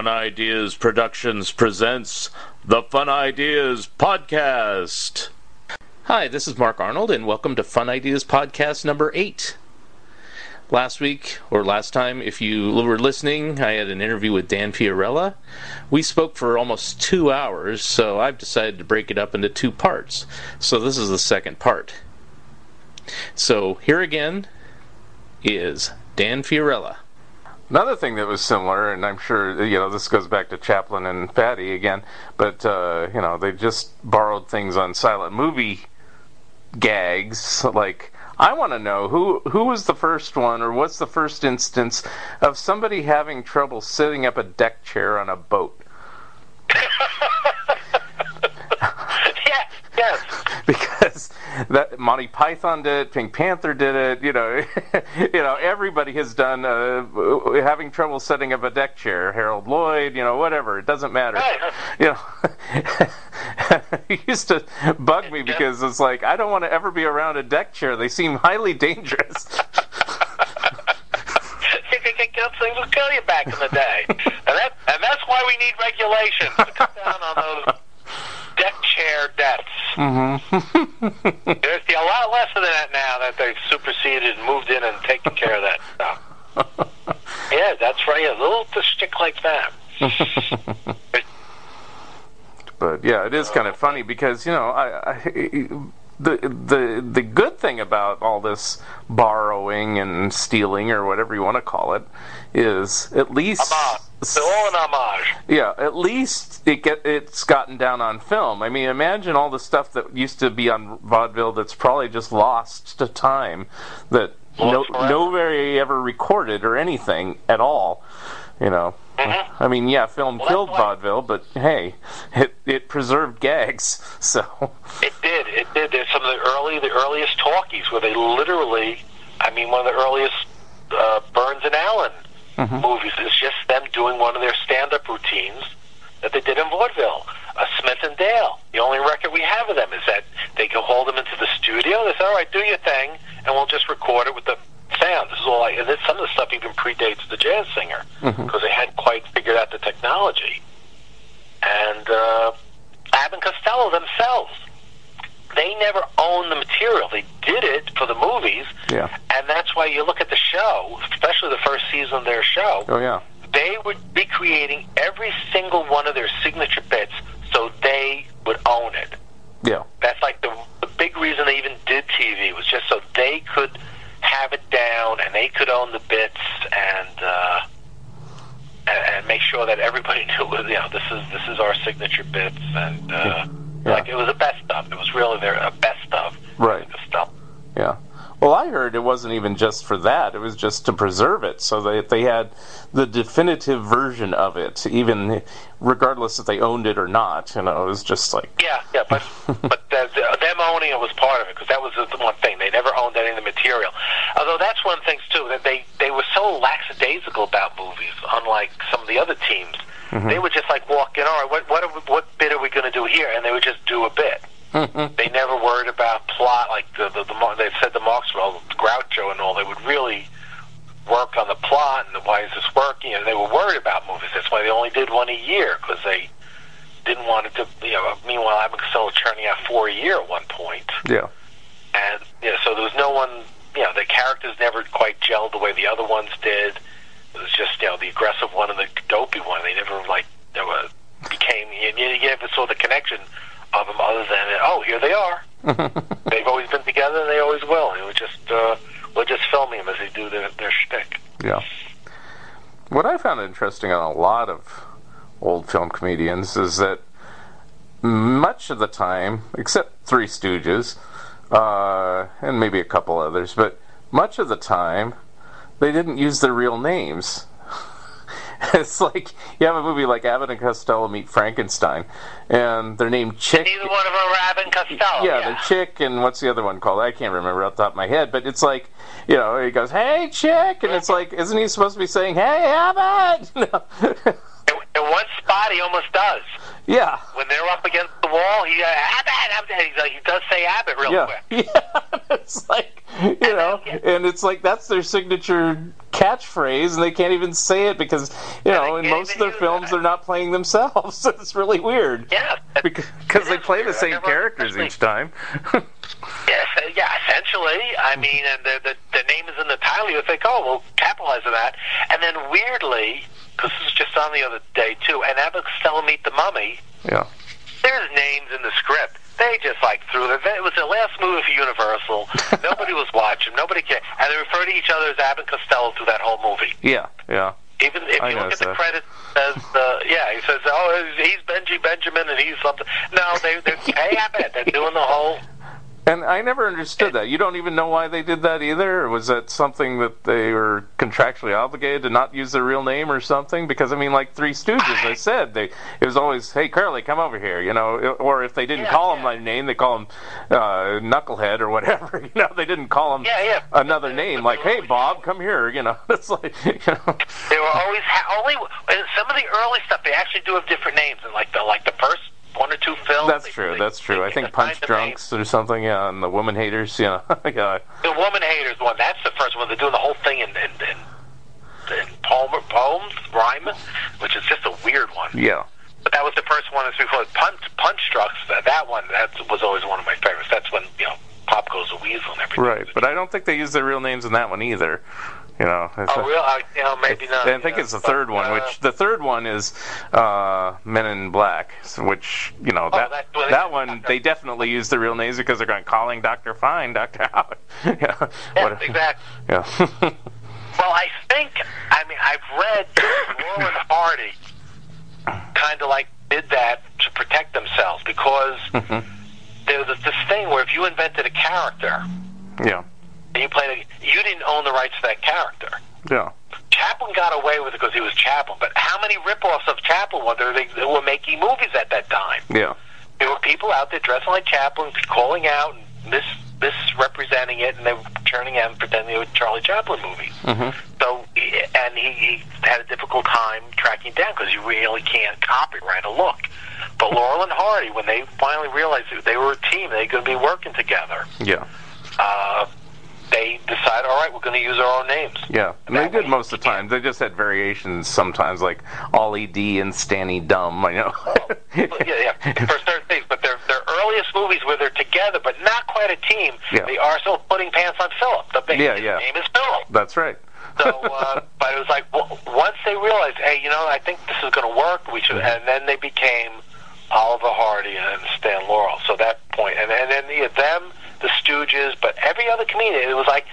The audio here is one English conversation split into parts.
Fun Ideas Productions presents the Fun Ideas Podcast. Hi, this is Mark Arnold, and welcome to Fun Ideas Podcast number eight. Last week, or last time, if you were listening, I had an interview with Dan Fiorella. We spoke for almost two hours, so I've decided to break it up into two parts. So this is the second part. So here again is Dan Fiorella. Another thing that was similar, and I'm sure you know this goes back to Chaplin and Fatty again, but uh, you know they just borrowed things on silent movie gags. Like I want to know who who was the first one, or what's the first instance of somebody having trouble sitting up a deck chair on a boat? yes, yes. Because that Monty Python did it, Pink Panther did it. You know, you know, everybody has done uh, having trouble setting up a deck chair. Harold Lloyd, you know, whatever. It doesn't matter. Right. You know, it used to bug me because it's like I don't want to ever be around a deck chair. They seem highly dangerous. Things will kill you back in the day, and that and that's why we need regulations to cut down on those deck chair deaths. mm-hmm. There's a lot less of that now that they've superseded and moved in and taken care of that stuff. yeah, that's right. A little to stick like that. but yeah, it is kind of funny because you know I, I the the the good thing about all this borrowing and stealing or whatever you want to call it is at least. It's all homage. yeah at least it get it's gotten down on film. I mean, imagine all the stuff that used to be on vaudeville that's probably just lost to time that no nobody ever recorded or anything at all. You know. Mhm. I mean, yeah, film Well, killed vaudeville, but hey, it it preserved gags. So It did. It did. There's some of the early, the earliest talkies where they literally, I mean, one of the earliest uh, Burns and Allen movies is just them doing one of their stand-up routines that they did in vaudeville. Uh, Smith and Dale. The only record we have of them is that they go hold them into the studio. They say, "All right, do your thing, and we'll just record it with the sound." This is all. I, and then some of the stuff even predates the jazz singer because they hadn't quite figured out the technology. And uh, Abbott and Costello themselves they never owned the material. They did it for the movies, yeah, and that's why you look at the show, especially the first season of their show. oh yeah, They would be creating every single one of their signature bits, so they would own it. yeah, That's like the the big reason they even did TV was just so they could have it down and they could own the bits and uh, and, and make sure that everybody knew you know this is this is our signature bits and uh, Yeah. Like it was a best of. It was really their a best of right, the stuff. yeah. Well, I heard it wasn't even just for that; it was just to preserve it, so that they had the definitive version of it, even regardless if they owned it or not. You know, it was just like Yeah, yeah, but but the, the, them owning it was part of it because that was the one thing they never owned any of the material. Although that's one thing too that they they were so lackadaisical about movies, unlike some of the other teams. Mm-hmm. They would just like walk in. All right, what what are we, what bit are we going to do here? And they would just do a bit. Mm-hmm. They never worried about plot like the the, the they said the Marksville, Groucho, and all. They would really work on the plot and the, why is this working. And they were worried about movies. That's why they only did one a year because they didn't want to. You know, meanwhile, Abbott and Costello churning out four a year at one point, yeah, and you know, so there was no one. You know, the characters never quite gelled the way the other ones did. It was just you know the aggressive one and the dopey one. They never like they were became. You, you never saw the connection of them other than oh here they are. They've always been together and they always will. It was just uh, we're just filming them as they do their their shtick. yeah. What I found interesting on a lot of old film comedians is that much of the time, except Three Stooges, uh, and maybe a couple others, but much of the time, they didn't use their real names. it's like you have a movie like Abbott and Costello Meet Frankenstein, and they're named Chick. Neither one of them Abbott and Costello. yeah, the chick and what's the other one called? I can't remember off the top of my head, but it's like, you know, he goes, "Hey, chick," and it's like, isn't he supposed to be saying, "Hey, Abbott"? No. In, in one spot, he almost does. Yeah, When they're up against the wall, he uh, Abbott, Abbott. He's like, he does say Abbott real yeah, quick. yeah. it's like, you know, and it's like that's their signature catchphrase, and they can't even say it because you know, in most of their films, they're not playing themselves. So it's really weird. Yeah, because they play the same characters each time. yes, yeah, essentially. I mean, and the, the the name is in the title. You think, oh, we'll capitalize on that, and then weirdly, because this was just on the other day too, and Abbott Costello Meet the Mummy. Yeah. There's names in the script they just like threw it. It was the last movie for Universal. Nobody was watching. Nobody cared, and they refer to each other as Abbott Costello through that whole movie. Yeah, yeah. Even if I you look at the that. credits, says uh, yeah, he says, "Oh, he's Benji Benjamin, and he's something." No, they they hey Abbott. They're doing the whole. And I never understood that. You don't even know why they did that either? Or was that something that they were contractually obligated to not use their real name or something? Because, I mean, like Three Stooges, they said, they it was always, hey, Curly, come over here, you know. Or if they didn't Yeah, call him yeah. by name, they call him uh, Knucklehead or whatever. You know, they didn't call him Yeah, yeah. another name, like, hey, Bob, come here, you know. It's like, you know. They were always ha- only in some of the early stuff. They actually do have different names, and like the like the first one or two films. That's they- true, they- that's true. I think Punch Drunks or something, yeah, and the Woman Haters, yeah. Oh yeah. The Woman Haters one. That's the first one. They're doing the whole thing in in, in, in Palmer poems, rhyme, which is just a weird one. Yeah. But that was the first one. As before Punch Punch Drunks. That, that one that was always one of my favorites. That's when you know Pop goes a weasel and everything. Right, but I don't think they use their real names in that one either. You know, it's Oh, a- real? Uh, you know, maybe not. I think yeah. it's the But, third one, uh, which the third one is uh, Men in Black, which you know that Oh, it that is. one they definitely use the real names because they're going calling Doctor Fine, Doctor Howard. yeah, exactly. Yeah, Well, I think, I mean, I've read Laurel and Hardy kind of like did that to protect themselves because Mhm. there was this thing where if you invented a character yeah, and you played it, you didn't own the rights to that character. yeah, Chaplin got away with it because he was Chaplin, but how many rip-offs of Chaplin were there that were making movies at that time? yeah, There were people out there dressing like Chaplin, calling out and mis misrepresenting it, and they were turning out and pretending they were Charlie Chaplin movies. hmm So, and he, he had a difficult time tracking down because you really can't copyright a look. But Laurel and Hardy, when they finally realized that they were a team, they to be working together. yeah, Uh, they decided, all right, we're going to use our own names. yeah. And they did most of the time. They just had variations sometimes, like Ollie D and Stanny Dumb. I know. Yeah, yeah, for certain things. But their their earliest movies where they're together, but not quite a team. Yeah. They are still putting pants on Philip. The big Yeah, yeah. name is Philip. That's right. So, uh, but it was like w- once they realized, hey, you know, I think this is going to work. We should, and then they became Oliver Hardy and Stan Laurel. So that point, and, and then yeah, them, the Stooges, but every other comedian, it was like.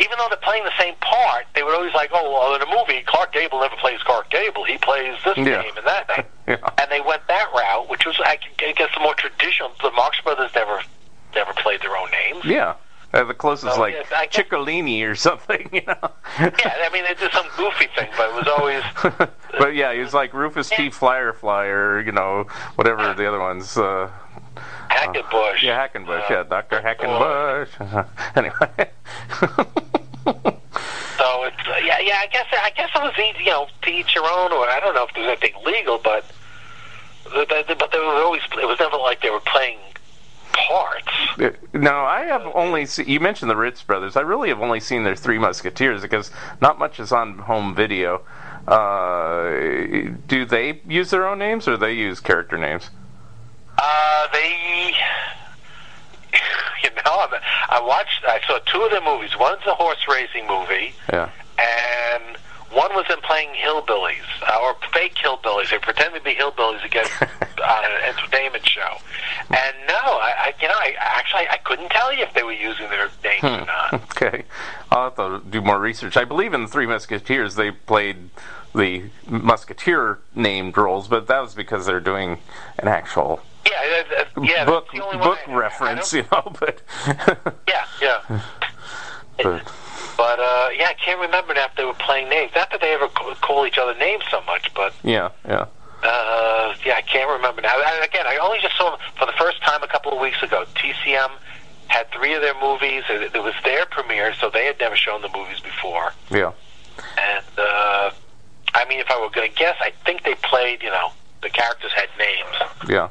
Even though they're playing the same part, they were always like, oh, well, in a movie, Clark Gable never plays Clark Gable. He plays this Yeah. name and that name. Yeah. And they went that route, which was, I guess, the more traditional. The Marx Brothers never, never played their own names. Yeah. Uh, the closest, So, like guess- Chicolini or something, you know. Yeah, I mean, they did some goofy thing, but it was always. but yeah, he was like Rufus T. Flyer Flyer, you know, whatever the other ones. Uh, Hackenbush. yeah, Hackenbush, Uh, yeah, Doctor Hackenbush. anyway, So it's uh, yeah, yeah. I guess I guess it was easy, you know, to each your own, or I don't know if there's anything legal, but but they, were always. It was never like they were playing parts. no, I have only you mentioned the Ritz brothers. I really have only seen their Three Musketeers because not much is on home video. Uh, do they use their own names or they use character names? Uh, they. You know, I, I watched. I saw two of their movies. One's a horse racing movie, Yeah. and one was them playing hillbillies uh, or fake hillbillies. They pretend to be hillbillies against on an entertainment show. And no, I, I you know, I actually I couldn't tell you if they were using their names or not. Okay, I'll have to do more research. I believe in the Three Musketeers they played the Musketeer named roles, but that was because they're doing an actual Yeah, yeah. book that's the only one book I- I reference, don't- you know. But, Yeah, yeah. but But uh, yeah, I can't remember now if they were playing names. Not that they ever call each other names so much, but yeah, yeah, uh, yeah, I can't remember now. And again, I only just saw them for the first time a couple of weeks ago. TCM had three of their movies. It, it was their premiere, so they had never shown the movies before. yeah. And uh, I mean, if I were going to guess, I think they played. You know, the characters had names. Yeah.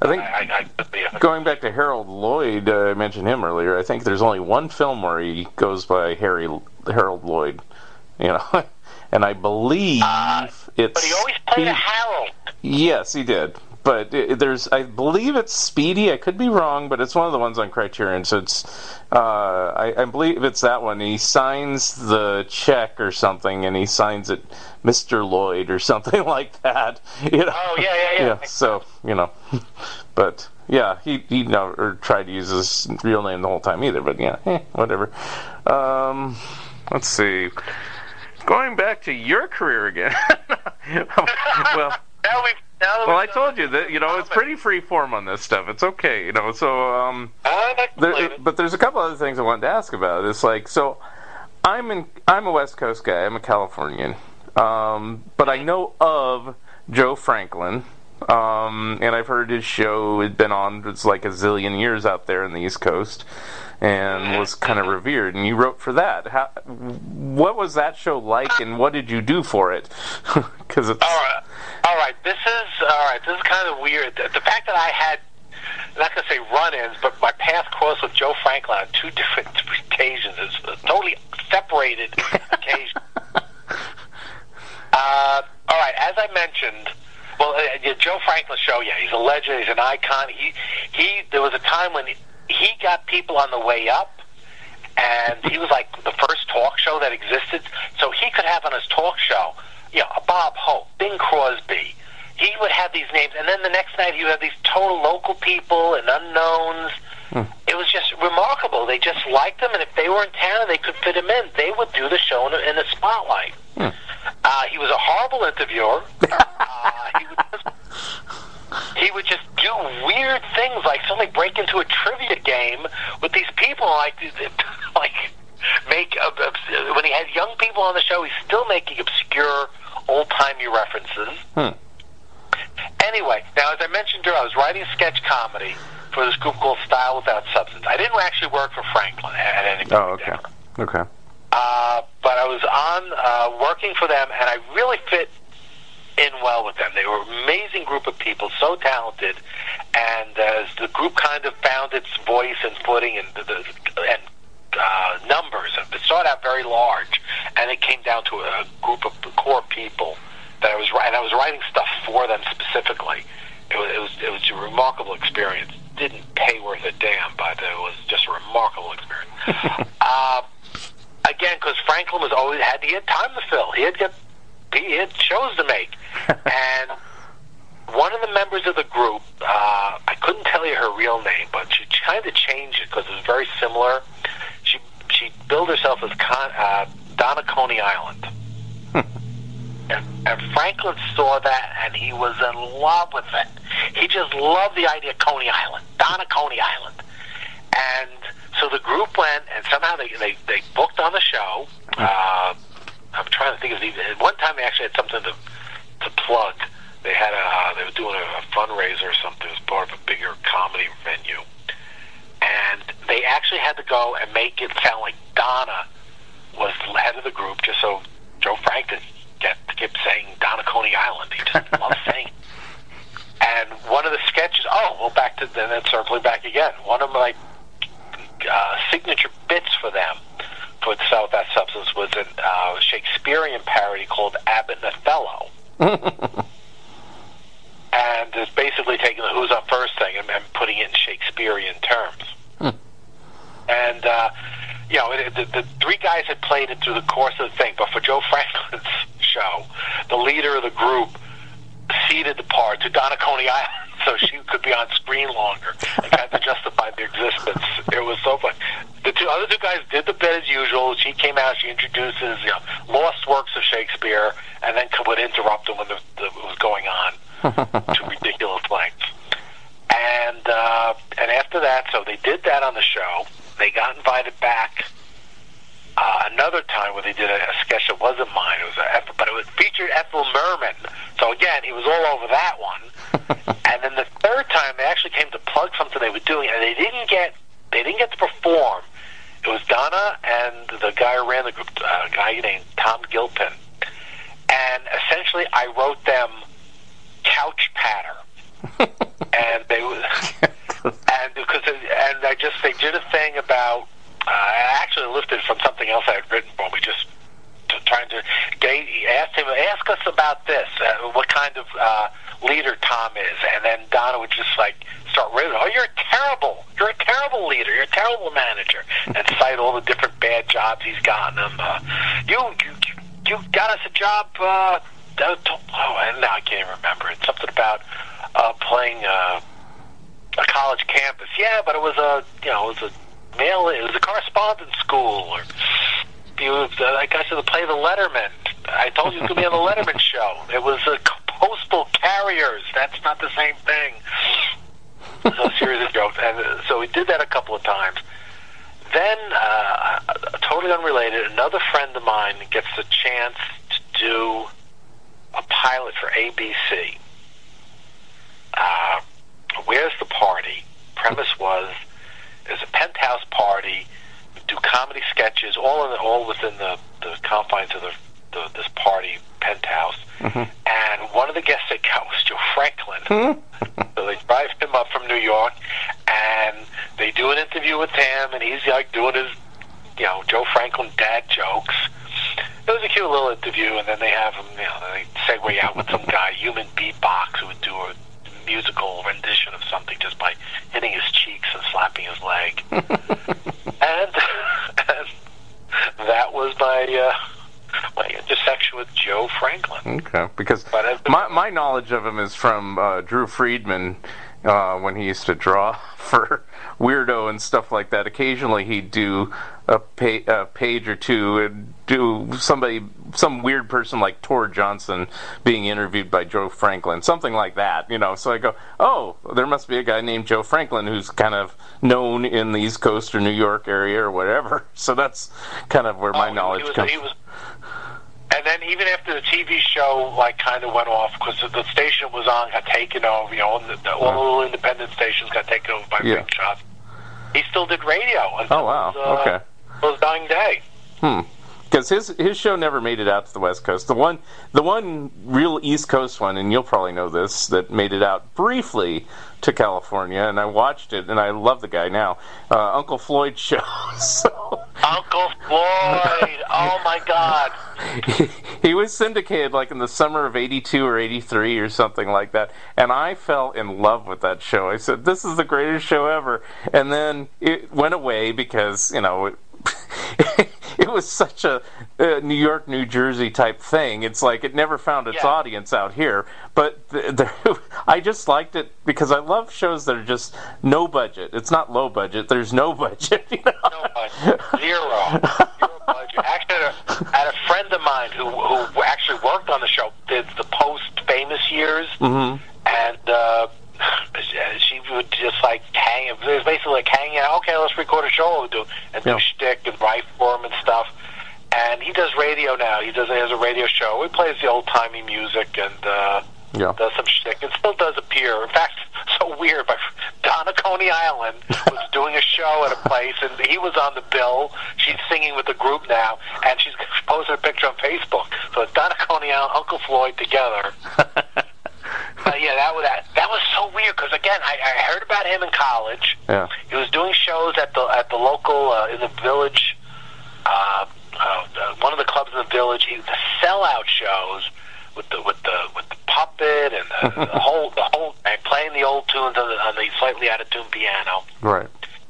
I think I, I, I, going back to Harold Lloyd, uh, I mentioned him earlier. I think there's only one film where he goes by Harry Harold Lloyd, you know, and I believe uh, it's. But he always played a Harold. Yes, he did. But it, there's, I believe it's Speedy. I could be wrong, but it's one of the ones on Criterion. So it's, uh, I, I believe it's that one. He signs the check or something, and he signs it Mr. Lloyd or something like that. You know? Oh yeah, yeah, yeah. yeah. So you know, but yeah, he he never tried to use his real name the whole time either. But yeah, eh, whatever. Um, let's see. Going back to your career again. well, now we've well, I told you that you know it's pretty free form on this stuff. It's okay, you know. So, um, there, but there's a couple other things I wanted to ask about. It's like so, I'm in. I'm a West Coast guy. I'm a Californian, um, but I know of Joe Franklin. Um, and I've heard his show has been on it's like a zillion years out there in the East Coast, and was kind of revered. And you wrote for that. How, what was that show like, and what did you do for it? Because it's all right. All right, this is all right. This is kind of weird. The, the fact that I had I'm not going to say run-ins, but my path crossed with Joe Franklin on two different occasions. It's a totally separated occasion. Uh, all right, as I mentioned, well, uh, Joe Franklin show, yeah, he's a legend. He's an icon. He he. There was a time when he got people on the way up, and he was like the first talk show that existed. So he could have on his talk show, you know, Bob Hope, Bing Crosby. He would have these names, and then the next night he would have these total local people and unknowns. Hmm. It was just remarkable. They just liked him, and if they were in town and they could fit him in, they would do the show in, in the spotlight. Hmm. Uh, he was a horrible interviewer. uh, he would just he would just do weird things like suddenly break into a trivia game with these people like like make uh, when he had young people on the show he's still making obscure old timey references hmm. anyway now as i mentioned earlier i was writing sketch comedy for this group called style without substance i didn't actually work for franklin at any point oh okay ever. okay uh, but i was on uh, working for them and i really fit in well with them. They were an amazing group of people, so talented, and as the group kind of found its voice and footing and the, and uh, numbers, it started out very large, and it came down to a group of core people that I was and I was writing stuff for them specifically. It was it was, it was a remarkable experience. Didn't pay worth a damn, but it was just a remarkable experience. uh, again, because Franklin was always had he had time to fill. He had got he had shows to make. and one of the members of the group, uh, I couldn't tell you her real name, but she kind of changed it because it was very similar. She she billed herself as Con, uh, Donna Coney Island. and, and Franklin saw that, and he was in love with it. He just loved the idea of Coney Island, Donna Coney Island. And so the group went, and somehow they they, they booked on the show. Uh, I'm trying to think of even one time they actually had something to to plug. They had a uh, they were doing a, a fundraiser or something as part of a bigger comedy venue, and they actually had to go and make it sound like Donna was the head of the group, just so Joe Franklin kept kept saying Donna Coney Island. He just loved saying. It. And one of the sketches, oh, well, back to then, then circling back again. One of my uh, signature bits for them for South That Substance was a uh, Shakespearean parody called Abbott and Othello. and it's basically taking the Who's Up First thing and, and putting it in Shakespearean terms. Hmm. And, uh, you know, it, the, the three guys had played it through the course of the thing, but for Joe Franklin's show, the leader of the group ceded the part to Donna Coney Island so she could be on screen longer and kind of justify their existence. It was so fun. The two other two guys did the bit as usual. She came out, she introduces you know lost works of Shakespeare, and then would interrupt them when the, the, it was going on to ridiculous lengths. And uh, and after that, so they did that on the show. They got invited back uh, another time where they did a, a sketch that wasn't mine. It was a, but it was featured Ethel Merman. So again, he was all over that one. and then the third time, they actually came to plug something they were doing, and they didn't get they didn't get to perform. It was Donna and the guy who ran the group, uh, a guy named Tom Gilpin. And essentially, I wrote them couch patter. and they and because and I just they did a thing about. Uh, I actually lifted from something else I had written for me, just trying to get, asked him, ask us about this, uh, what kind of uh, leader Tom is, and then Donna would just like start raving, oh, you're a terrible, you're a terrible leader, you're a terrible manager, and cite all the different bad jobs he's gotten him. Uh, you, you, you got us a job. Uh, oh, and now I can't even remember. It's something about uh, playing uh, a college campus. Yeah, but it was a, you know, it was a mail. It was a correspondence school, or you, I said, to play the Letterman. I told you it was going to be on the Letterman show. It was a postal carriers. That's not the same thing. So a series of jokes, and uh, so we did that a couple of times. Then, uh, totally unrelated, another friend of mine gets the chance to do a pilot for ABC. Uh, where's the party? Premise was there's a penthouse party, do comedy sketches, all in the, all within the, the confines of the, the this party penthouse. Mm-hmm. And one of the guests that got was Joe Franklin. Mm-hmm. so they drive him up from New York, and they do an interview with him, and he's like doing his, you know, Joe Franklin dad jokes. It was a cute little interview, and then they have him, you know, they segue out with some guy, human beatbox, who would do a musical rendition of something just by hitting his cheeks and slapping his leg. and, and that was my uh, my intersection with Joe Franklin. Okay, because my my knowledge of him is from uh, Drew Friedman uh, when he used to draw for Weirdo and stuff like that. Occasionally he'd do a, pa- a page or two and do somebody, some weird person like Tor Johnson being interviewed by Joe Franklin, something like that, you know. So I go, oh, there must be a guy named Joe Franklin who's kind of known in the East Coast or New York area or whatever. So that's kind of where my oh, knowledge was, comes. from. And then even after the TV show like kind of went off because the station was on got taken over, you know, the, the, all the little independent stations got taken over by Yeah. big shots. He still did radio until Oh, wow. his, uh, Okay. his dying day. Hmm. Because his his show never made it out to the West Coast. The one the one real East Coast one, and you'll probably know this, that made it out briefly to California, and I watched it, and I love the guy now. Uh, Uncle Floyd show. so Uncle Floyd. oh my God. he, was syndicated like in the summer of 82 or 83 or something like that and i fell in love with that show. I said this is the greatest show ever. And then it went away because you know it was such a uh, new york new jersey type thing it's like it never found its Yeah. audience out here but th- i just liked it because i love shows that are just no budget it's not low budget there's no budget you know? No budget. Zero. Zero budget. Actually, I had a- I had a friend of mine who who actually worked on the show, did the post famous years, Mhm. and uh, she would just like hang. It was basically like hanging out. Okay, let's record a show. We'll do and Yeah. do shtick and write for him and stuff. And he does radio now. He does he has a radio show. He plays the old timey music and. uh yeah does some shtick It still does appear. In fact, so weird. But Donna Coney Island was doing a show at a place, and he was on the bill. She's singing with the group now, and she's posted a picture on Facebook. So it's Donna Coney Island, Uncle Floyd together. But yeah, that was that. That was so weird because again, I, I heard about him in college. yeah He was doing shows at the at the local uh, in the village. Uh, uh, uh, one of the clubs in the village. He, the sellout shows with the with the with the puppet and the, the whole the whole and playing the old tunes on the, on the slightly out of tune piano. right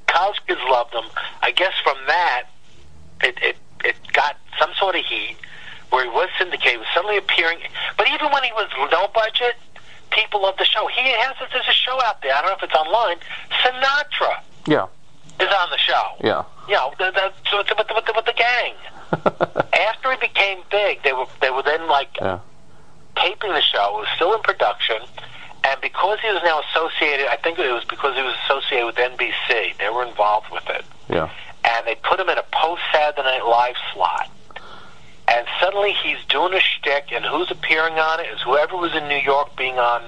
College kids loved him. I guess from that, it it it got some sort of heat where he was syndicated, was suddenly appearing. But even when he was no budget, people loved the show. He has there's a show out there. I don't know if it's online. Sinatra yeah is on the show. yeah You know, the, the, so with, the, with, the, with the gang. After he became big, they were they were then like yeah taping the show. It was still in production, and because he was now associated, I think it was because he was associated with NBC. They were involved with it, yeah and they put him in a post Saturday Night Live slot. And suddenly he's doing a shtick, and who's appearing on it is whoever was in New York being on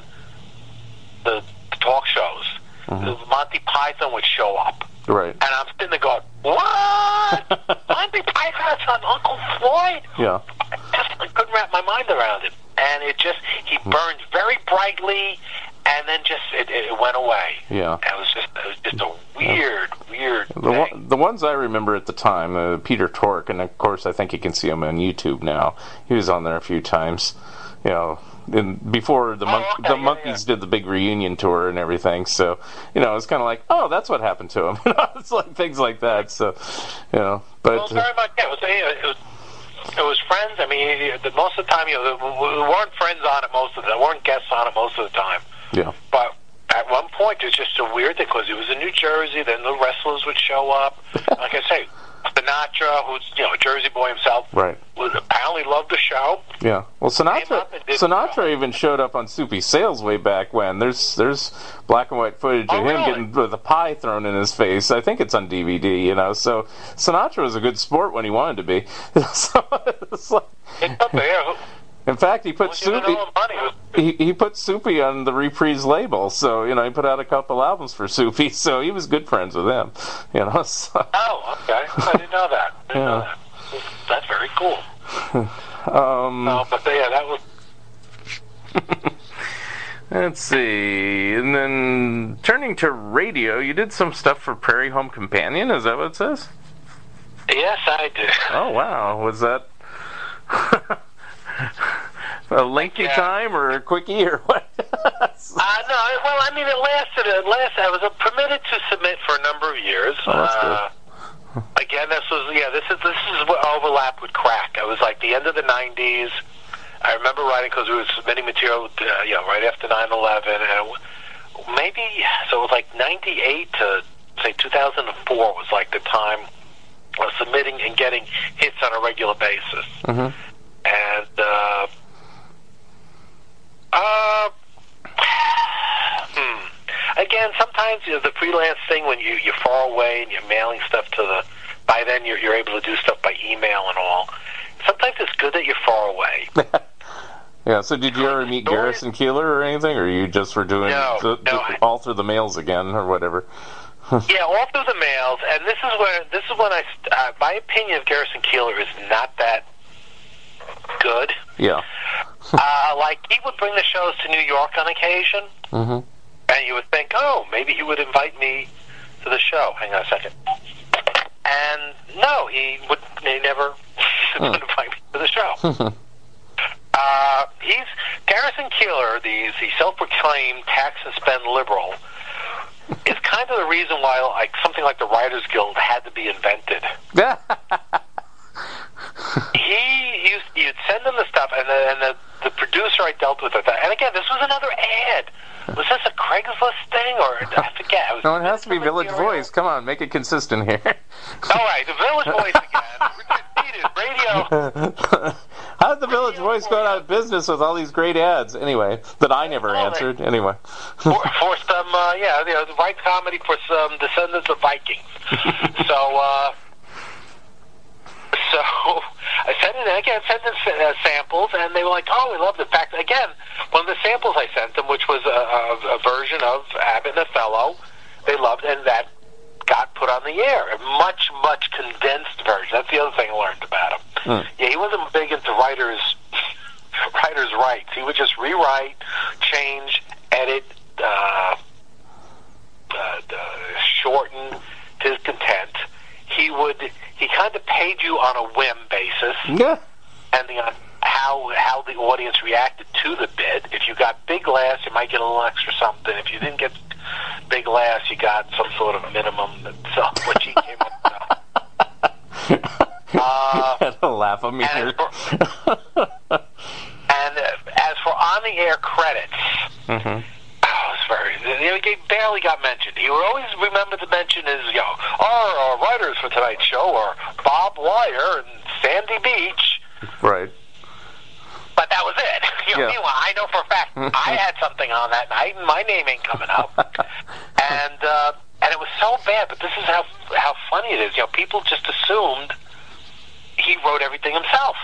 the, the talk shows. Monty Python would show up. right And I'm sitting there going, what? Monty Python's on Uncle Floyd? yeah I just I couldn't wrap my mind around it. And it just, he Hmm. burned very brightly, and then just it, it went away. Yeah. And it was just it was just a weird, weird The, thing. one, the ones I remember at the time, uh, Peter Tork, and of course I think you can see him on YouTube now. He was on there a few times, you know, in, before the mon- Oh, okay, the yeah, Monkees did the big reunion tour and everything. So you know, it's kind of like, oh, that's what happened to him. it's like things like that. So you know, but Well, very much. Yeah, it was. It was, it was friends. I mean, the, most of the time, you know, we weren't friends on it most of the. weren't guests on it most of the time. Yeah, But at one point, it's just a weird thing because it was in New Jersey. Then the wrestlers would show up. like I say, Sinatra, who's you know a Jersey boy himself, right. was apparently loved the show. Yeah. Well, Sinatra up and did Sinatra uh, even showed up on Soupy Sales way back when. There's there's black and white footage Oh, of him really? getting with a pie thrown in his face. I think it's on DVD. You know, so Sinatra was a good sport when he wanted to be. so it's like, It's up there. In fact, he put Soupy. all the money? It was- He, he put Soupy on the Reprise label, so you know he put out a couple albums for Soupy, so he was good friends with them, You know, so, Oh, okay. I didn't know that. I didn't know Yeah. that. That's very cool. um, No, but yeah, that was Let's see. And then turning to radio, you did some stuff for Prairie Home Companion. Is that what it says? yes, I did. Oh wow, was that a lengthy Yeah. time or a quickie or what? Uh, no, well, I mean, it lasted. It lasted. I was uh, permitted to submit for a number of years. Oh, that's uh, again, this was yeah. This is this is what overlapped with crack. I was like the end of the '90s. I remember writing because we were submitting material, uh, you know, right after 9/11, and maybe so. It was like '98 to say 2004 was like the time of submitting and getting hits on a regular basis. Mhm. And uh, uh, hmm. Again, sometimes you know, the freelance thing when you you're far away and you're mailing stuff to the. By then, you're you're able to do stuff by email and all. Sometimes it's good that you're far away. yeah. So did you ever meet Stories- Garrison Keillor or anything, or you just were doing No, the, no, I- all through the mails again or whatever? yeah, all through the mails, and this is where this is when I. Uh, my opinion of Garrison Keillor is not that good. Yeah. uh, like he would bring the shows to New York on occasion, hmm and you would think, oh, maybe he would invite me to the show. Hang on a second. And no, he would. He never would invite me to the show. uh, he's Garrison Keillor, the the self-proclaimed tax and spend liberal, is kind of the reason why like something like the Writers Guild had to be invented. he used you'd send him the stuff, and the, and the the producer I dealt with at that. And again, this was another ad. Was this a Craigslist thing or I forget? It no, it has to be Village material. Voice. Come on, make it consistent here. All right, the Village Voice again. Repeated radio. How did the Village Voice go out of business with all these great ads? Anyway, that I never Oh, they- answered. Anyway. for, for some, uh, yeah, you know, the right comedy for some descendants of Vikings. so, uh, so I sent it again, sent in uh, samples, and they were like, "Oh, we love the fact." Again, one of the samples I sent them, which was a, a, a version of Abbott and Othello, they loved, and that got put on the air. A much, much condensed version. That's the other thing I learned about him. Hmm. Yeah, he wasn't big into writers writers' rights. He would just rewrite, change, edit, uh, uh, uh, shorten to his content. He would he kind of paid you on a whim basis, Yeah. depending on how how the audience reacted to the bid. If you got big laughs, you might get a little extra something. If you didn't get big laughs, you got some sort of minimum. So which he came up with. Uh, a laugh at me and here. as for, and uh, as for on the air credits, Mhm. Very. You know, he barely got mentioned. He would always remember to mention his, you know, our, our writers for tonight's show are Bob Wire and Sandy Beach, Right. but that was it. You know, Yeah. meanwhile, I know for a fact I had something on that night, and my name ain't coming up. and uh, and it was so bad. But this is how how funny it is. You know, people just assumed he wrote everything himself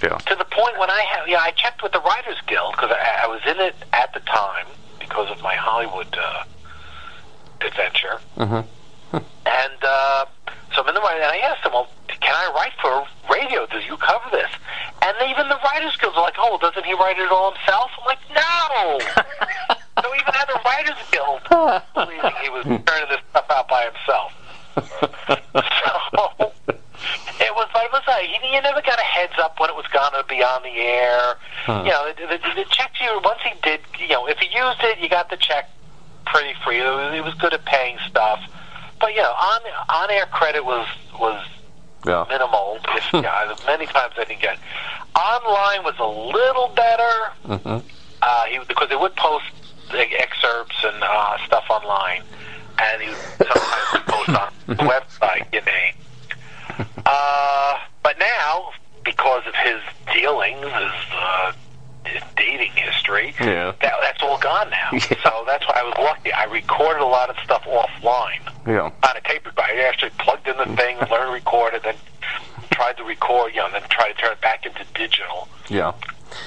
Yeah. to the point when I have, yeah, I checked with the Writers Guild because I, I was in it at the time because of my Hollywood uh, adventure, Mhm. and uh, so I'm in the writing, and I asked them, "Well, can I write for radio? Do you cover this?" And even the Writers Guild were like, "Oh, well, doesn't he write it all himself?" I'm like, "No." so even had writers guild believing he was turning this stuff out by himself. so it was, but it was like he, you never got a heads up when it was going to be on the air. You know, the, the, the checks you once he did, you know, if he used it, you got the check pretty free. It was, he was good at paying stuff, but you know, on on air credit was was Yeah. minimal. If, yeah, many times I didn't get. Online was a little better Mm-hmm. uh, he, because they would post like, excerpts and uh, stuff online, and he would sometimes would post on the website your name. Uh, but now, because of his dealings, his, uh, his dating history, Yeah. that, that's all gone now. So that's why I was lucky. I recorded a lot of stuff offline Yeah. on a tape recorder. I actually plugged in the thing, learned to record and then tried to record, you know, and then tried to turn it back into digital, Yeah.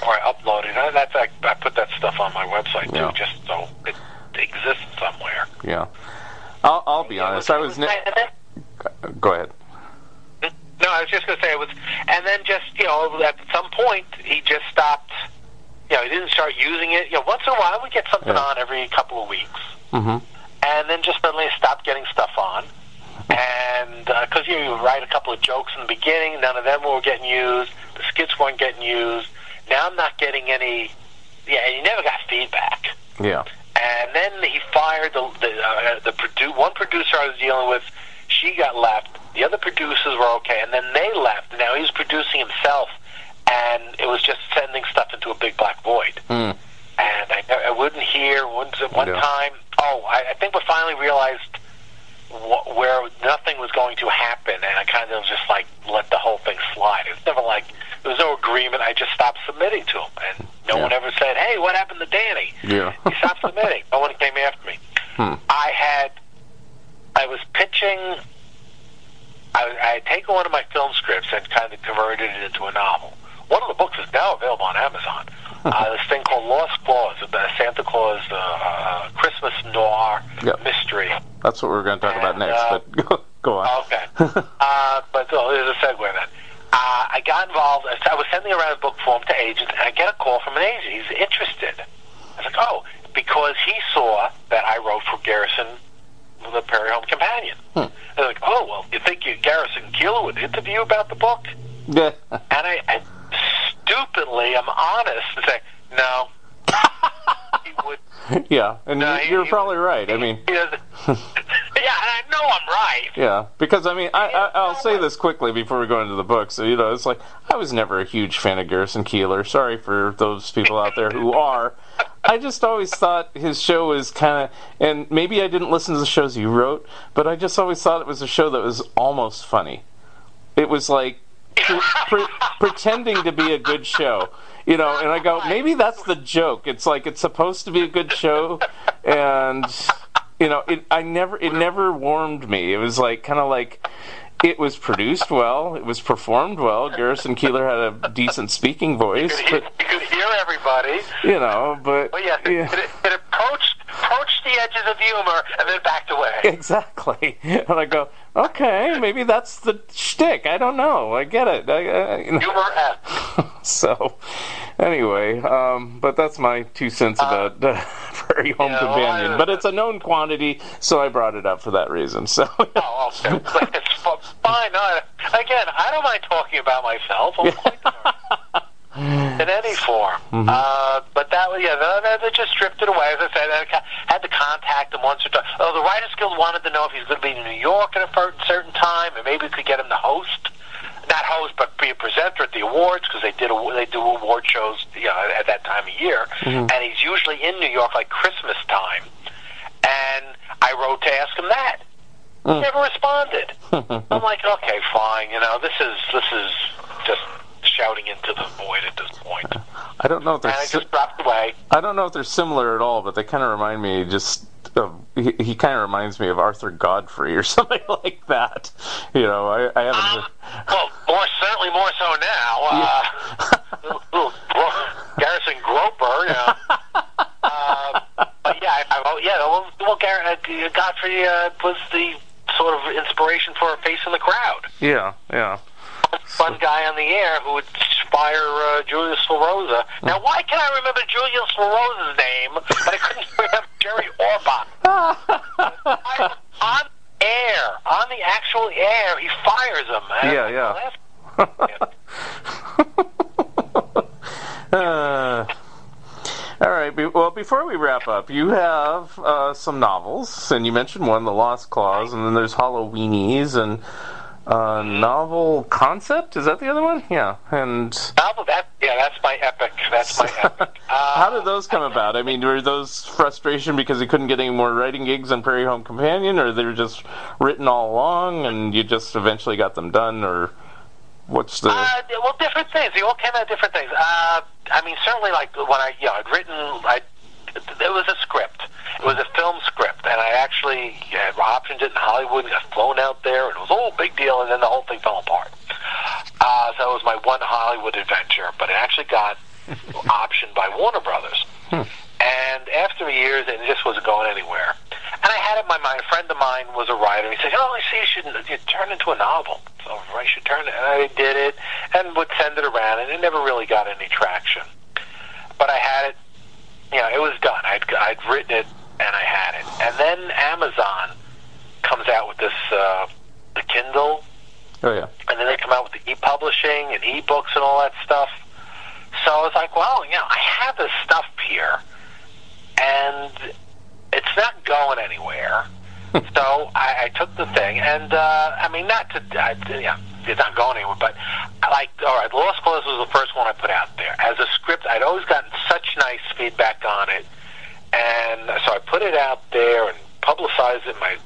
or I uploaded it. And that's I, I put that stuff on my website too, Yeah. just so it exists somewhere. Yeah. I'll, I'll be honest. I was. Ne- And then- go ahead. No, I was just going to say it was, and then just you know, at some point he just stopped. You know, he didn't start using it. You know, once in a while we get something Yeah. on every couple of weeks. Mm-hmm. and then just suddenly stopped getting stuff on. And because you write a couple of jokes in the beginning, none of them were getting used. The skits weren't getting used. Now I'm not getting any. Yeah, and he never got feedback. Yeah. And then he fired the the, uh, the produ- one producer I was dealing with. She got left. The other producers were okay, and then they left. Now he was producing himself, and it was just sending stuff into a big black void Mm. and I, I wouldn't hear. One, one Yeah. time, oh, I, I think we finally realized wh- where nothing was going to happen, and I kind of just like let the whole thing slide. It was never like there was no agreement. I just stopped submitting to him, and no Yeah. one ever said, "Hey, what happened to Danny?" Yeah. He stopped submitting. No one came after me. Hmm. I had, I was pitching. I, I had taken one of my film scripts and kind of converted it into a novel. One of the books is now available on Amazon. uh, this thing called Lost Claus, about Santa Claus uh, uh, Christmas noir Yep. mystery. That's what we were going to talk about next. uh, But go, go on. Okay. uh, but oh, there's a segue then. Uh, I got involved. I was sending around a book form to agents, and I get a call from an agent. He's interested. I was like, oh, because he saw that I wrote for Garrison, the Prairie Home Companion. Hmm. They're like, oh, well, you think you Garrison Keillor would interview about the book? Yeah. And I, I stupidly, I'm honest, and say, no. He would. yeah. And No, you- he- you're he probably right. I mean, yeah, and I know I'm right. Yeah, because I mean, I, I I'll say this quickly before we go into the book. So you know, it's like I was never a huge fan of Garrison Keillor. Sorry for those people out there who are. I just always thought his show was kind of, and maybe I didn't listen to the shows he wrote, but I just always thought it was a show that was almost funny. It was like pre- pretending to be a good show, you know. And I go, maybe that's the joke. It's like it's supposed to be a good show, and you know, it I never it never warmed me. It was like kind of like it was produced well, it was performed well. Garrison Keillor had a decent speaking voice, You but could, you could hear everybody. you know, but Well, it, yeah. it, it approached, approached the edges of humor and then backed away. Exactly, and I go, okay, maybe that's the shtick. I don't know. I get it. I, I, you know. Humor. So, anyway, um, but that's my two cents about uh, Prairie Home yeah, well, Companion. I- but it's a known quantity, so I brought it up for that reason. So, Oh, okay. it's fine. No, again, I don't mind talking about myself. I'm quite sorry. in any form. Mm-hmm. Uh, but that was, yeah, that just drifted away. As I said, I had to contact him once or twice. Oh, the Writers Guild wanted to know if he's going to be in New York at a cer- certain time, and maybe we could get him to host. Not host, but be a presenter at the awards because they did a, they do award shows, you know, at that time of year. Mm-hmm. And he's usually in New York like Christmas time. And I wrote to ask him that. He mm. never responded. I'm like, okay, fine. You know, this is this is just shouting into the void at this point. I don't know if they're I si- just dropped away. I don't know if they're similar at all, but they kind of remind me just of he, he kind of reminds me of Arthur Godfrey or something like that. You know, I, I haven't. Um, well, more certainly more so now. Uh, little, little Garrison Groper, you know. Uh, but yeah, I, I, well, yeah. Well, well Gar- uh, Godfrey uh, was the sort of inspiration for a face in the crowd. yeah, yeah fun guy on the air who would fire uh, Julius LaRosa. Now, why can I remember Julius LaRosa's name, but I couldn't remember Jerry Orbach? on air, on the actual air, he fires him. Man. Yeah, yeah. uh, all right. Be- well, before we wrap up, you have uh, some novels, and you mentioned one, The Lost Claws, and then there's Halloweenies, and uh, novel concept. Is that the other one? Yeah, and novel. That yeah, that's my epic. That's my epic. Uh, How did those come about? I mean, were those frustration because you couldn't get any more writing gigs on Prairie Home Companion, or they were just written all along and you just eventually got them done, or what's the? Uh, well, different things. They all came out of different things. Uh, I mean, certainly, like when I, you know, I'd written, I, it was a script. It was a film script, and I actually yeah, optioned it in Hollywood and got flown out there, and it was a whole big deal, and then the whole thing fell apart. Uh, so it was my one Hollywood adventure, but it actually got optioned by Warner Brothers. Hmm. And after years, it just wasn't going anywhere. And I had it in my mind. A friend of mine was a writer. He said, "Oh, I see, you should you turn into a novel. So I should turn it." And I did it, and would send it around, and it never really got any traction. But I had it. You know, it was done. I'd I'd written it, and I had it. And then Amazon comes out with this uh, the Kindle, Oh yeah. and then they come out with the e-publishing and e-books and all that stuff. So I was like, well, you know, I have this stuff here, and it's not going anywhere. so I, I took the thing, and uh, I mean, not to, uh, yeah, it's not going anywhere, but I like, all right, Lost Claus was the first one I put out there. As a script, I'd always gotten such nice feedback on it, and so I put it out there and publicized it in my,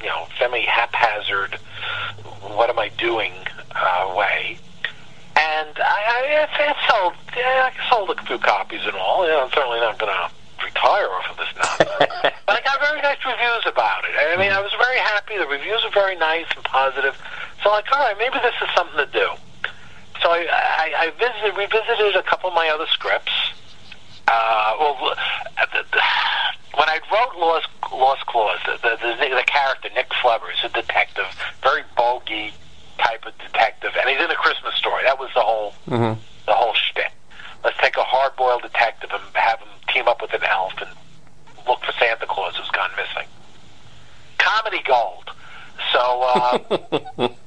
you know, semi haphazard, what am I doing uh, way. And I, I, it sold, yeah, I sold a few copies and all. You know, I'm certainly not going to retire off of this nonsense. but I got very nice reviews about it. I mean, I was very happy. The reviews were very nice and positive. So I'm like, all right, maybe this is something to do. So I, I, I visited, revisited a couple of my other scripts. Uh, well, uh, the, the, when I wrote Lost, Lost Claus, the, the, the, the character, Nick Flubber, is a detective, very bogey type of detective, and he's in a Christmas story. That was the whole Mm-hmm. the whole shtick. Let's take a hard-boiled detective and have him team up with an elf and look for Santa Claus who's gone missing. Comedy gold. So, uh,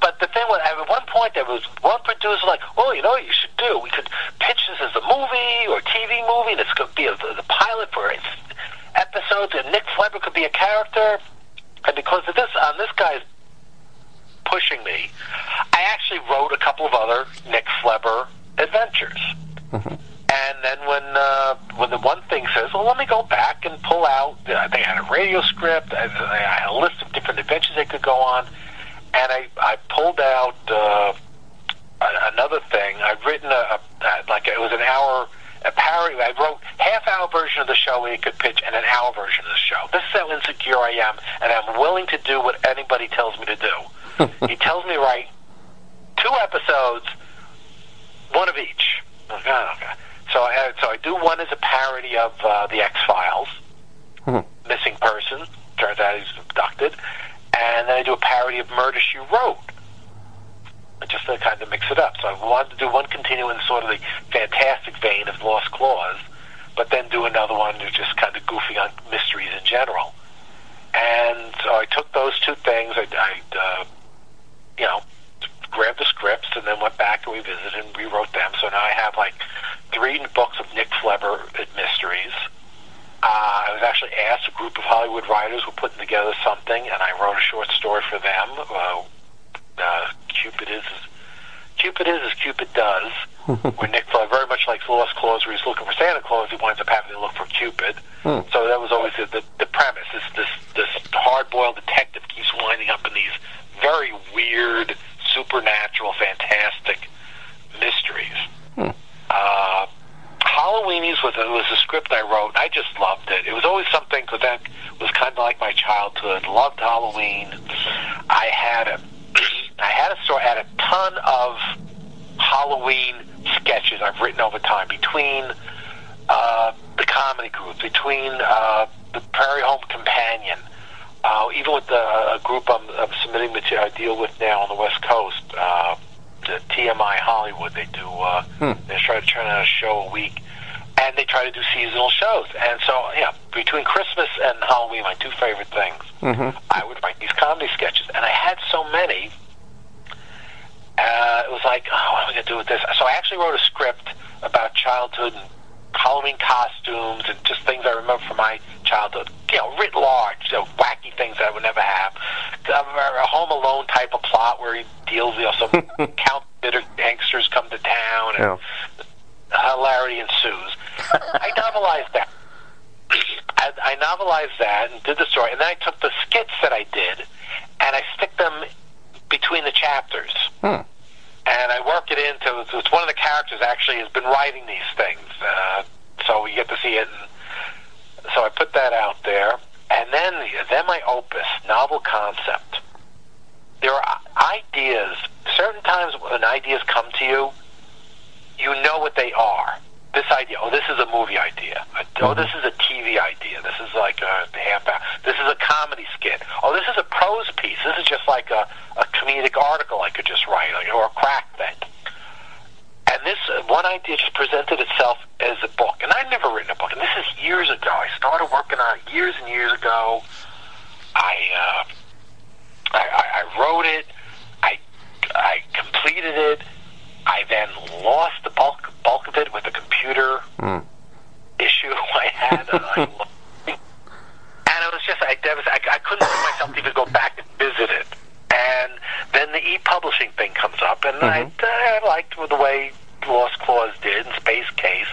but the thing was, at one point there was one producer like, "Oh, you know what you should do? We could pitch this as a movie or TV movie, and it's going to be a, the pilot for its episodes, and Nick Flubber could be a character." And because of this, on this guy's pushing me, I actually wrote a couple of other Nick Flubber adventures. And then when uh, when the one thing says, well, let me go back and pull out. I think I had a radio script. I, I had a list of different adventures they could go on, and I I pulled out uh, another thing. I'd written a, a like it was an hour. A parody. I wrote half hour version of the show where you could pitch, and an hour version of the show. This is how insecure I am, and I'm willing to do what anybody tells me to do. he tells me write two episodes, one of each. Okay, okay. So I had, so I do one as a parody of uh, the X Files, Mhm. missing person. Turns out he's abducted, and then I do a parody of Murder She Wrote. Just to kind of mix it up. So I wanted to do one continuing sort of the fantastic vein of Lost Claus, but then do another one who's just kind of goofy on mysteries in general. And so I took those two things. I, I uh, you know, grabbed the scripts and then went back and revisited and rewrote them. So now I have like three books of Nick Flubber mysteries. Uh, I was actually asked, a group of Hollywood writers were putting together something, and I wrote a short story for them. Uh, uh, Cupid is Cupid is as Cupid does, where Nick Flubber very much like Lost Claus, where he's looking for Santa Claus, he winds up having to look for Cupid. Hmm. So that was always the, the, the premise. This this this hard-boiled detective keeps winding up in these very weird, supernatural, fantastic mysteries. Hmm. Uh, Halloweenies was a, was a script I wrote. I just loved it. It was always something because that was kind of like my childhood. Loved Halloween. I had a I had a story. I had a ton of Halloween sketches I've written over time between uh, the comedy group, between uh, the Prairie Home Companion, uh, even with the a group I'm, I'm submitting material I deal with now on the West Coast, uh, TMI Hollywood. They do. Uh, Hmm. They try to turn out a show a week. and they try to do seasonal shows. And so, yeah, between Christmas and Halloween, my two favorite things, Mm-hmm. I would write these comedy sketches, and I had so many. Uh, it was like, oh, what am I going to do with this? So I actually wrote a script about childhood and Halloween costumes and just things I remember from my childhood. You know, writ large, you know, wacky things that I would never have. A Home Alone type of plot where he deals, you know, some count bitter gangsters come to town and Yeah. hilarity ensues. I novelized that. I, I novelized that and did the story, and then I took the skits that I did and I stick them between the chapters. Hmm. And I work it into it's one of the characters actually has been writing these things, uh, so you get to see it. And so I put that out there, and then then my opus, novel concept. There are ideas. Certain times when ideas come to you, you know what they are. This idea, oh, this is a movie idea. Oh, this is a TV idea. This is like a half hour. This is a comedy skit. Oh, this is a prose piece. This is just like a, a comedic article I could just write, or a crack thing. And this uh, one idea just presented itself as a book. And I'd never written a book. And this is years ago. I started working on it years and years ago. I, uh, I, I, I wrote it. I, I completed it. I then lost the bulk bulk of it with a computer Hmm. issue I had. and I and it was just I. I, I couldn't bring myself to even go back and visit it. And then the e-publishing thing comes up, and I, I liked the way Lost Claus did and Space Case.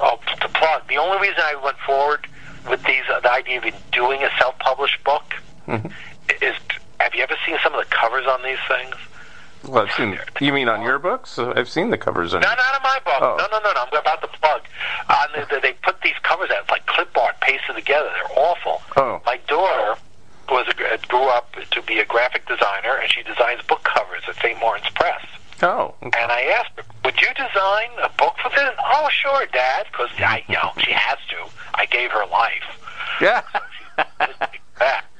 Oh, to plug, the only reason I went forward with these, uh, the idea of doing a self-published book, is have you ever seen some of the covers on these things? Well, I've seen. You mean on your books? Uh, I've seen the covers. On, No, not in my book. Oh. No, no, no, no. I'm about to plug. Uh, they, they put these covers out like clip art pasted together. They're awful. Oh. My daughter was a, grew up to be a graphic designer, and she designs book covers at St. Martin's Press. Oh. okay. And I asked her, "Would you design a book for this?" Oh, sure, Dad, because I, you know, she has to. I gave her life. Yeah.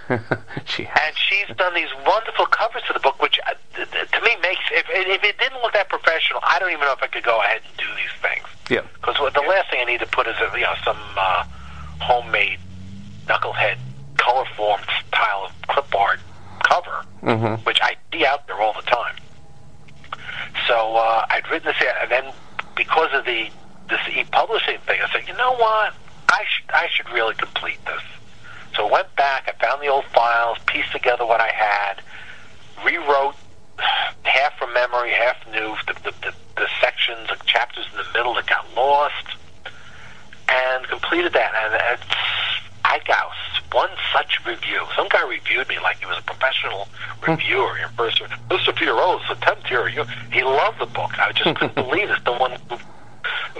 She and she's done these wonderful covers to the book, which uh, to me makes if if it didn't look that professional, I don't even know if I could go ahead and do these things. Yeah. Because the last thing I need to put is a, you know some uh, homemade knucklehead color formed style of clip art cover, Mhm. which I see out there all the time. So uh, I'd written this, and then because of the this e-publishing thing, I said, you know what, I should I should really complete this. So I went back, I found the old files, pieced together what I had, rewrote half from memory, half new, the, the, the, the sections, the chapters in the middle that got lost, and completed that. And it's, I got one such review. Some guy reviewed me like he was a professional reviewer. Your first, Mr. Fiorella, it's a 10 tier review. He loved the book. I just couldn't believe it. Someone who,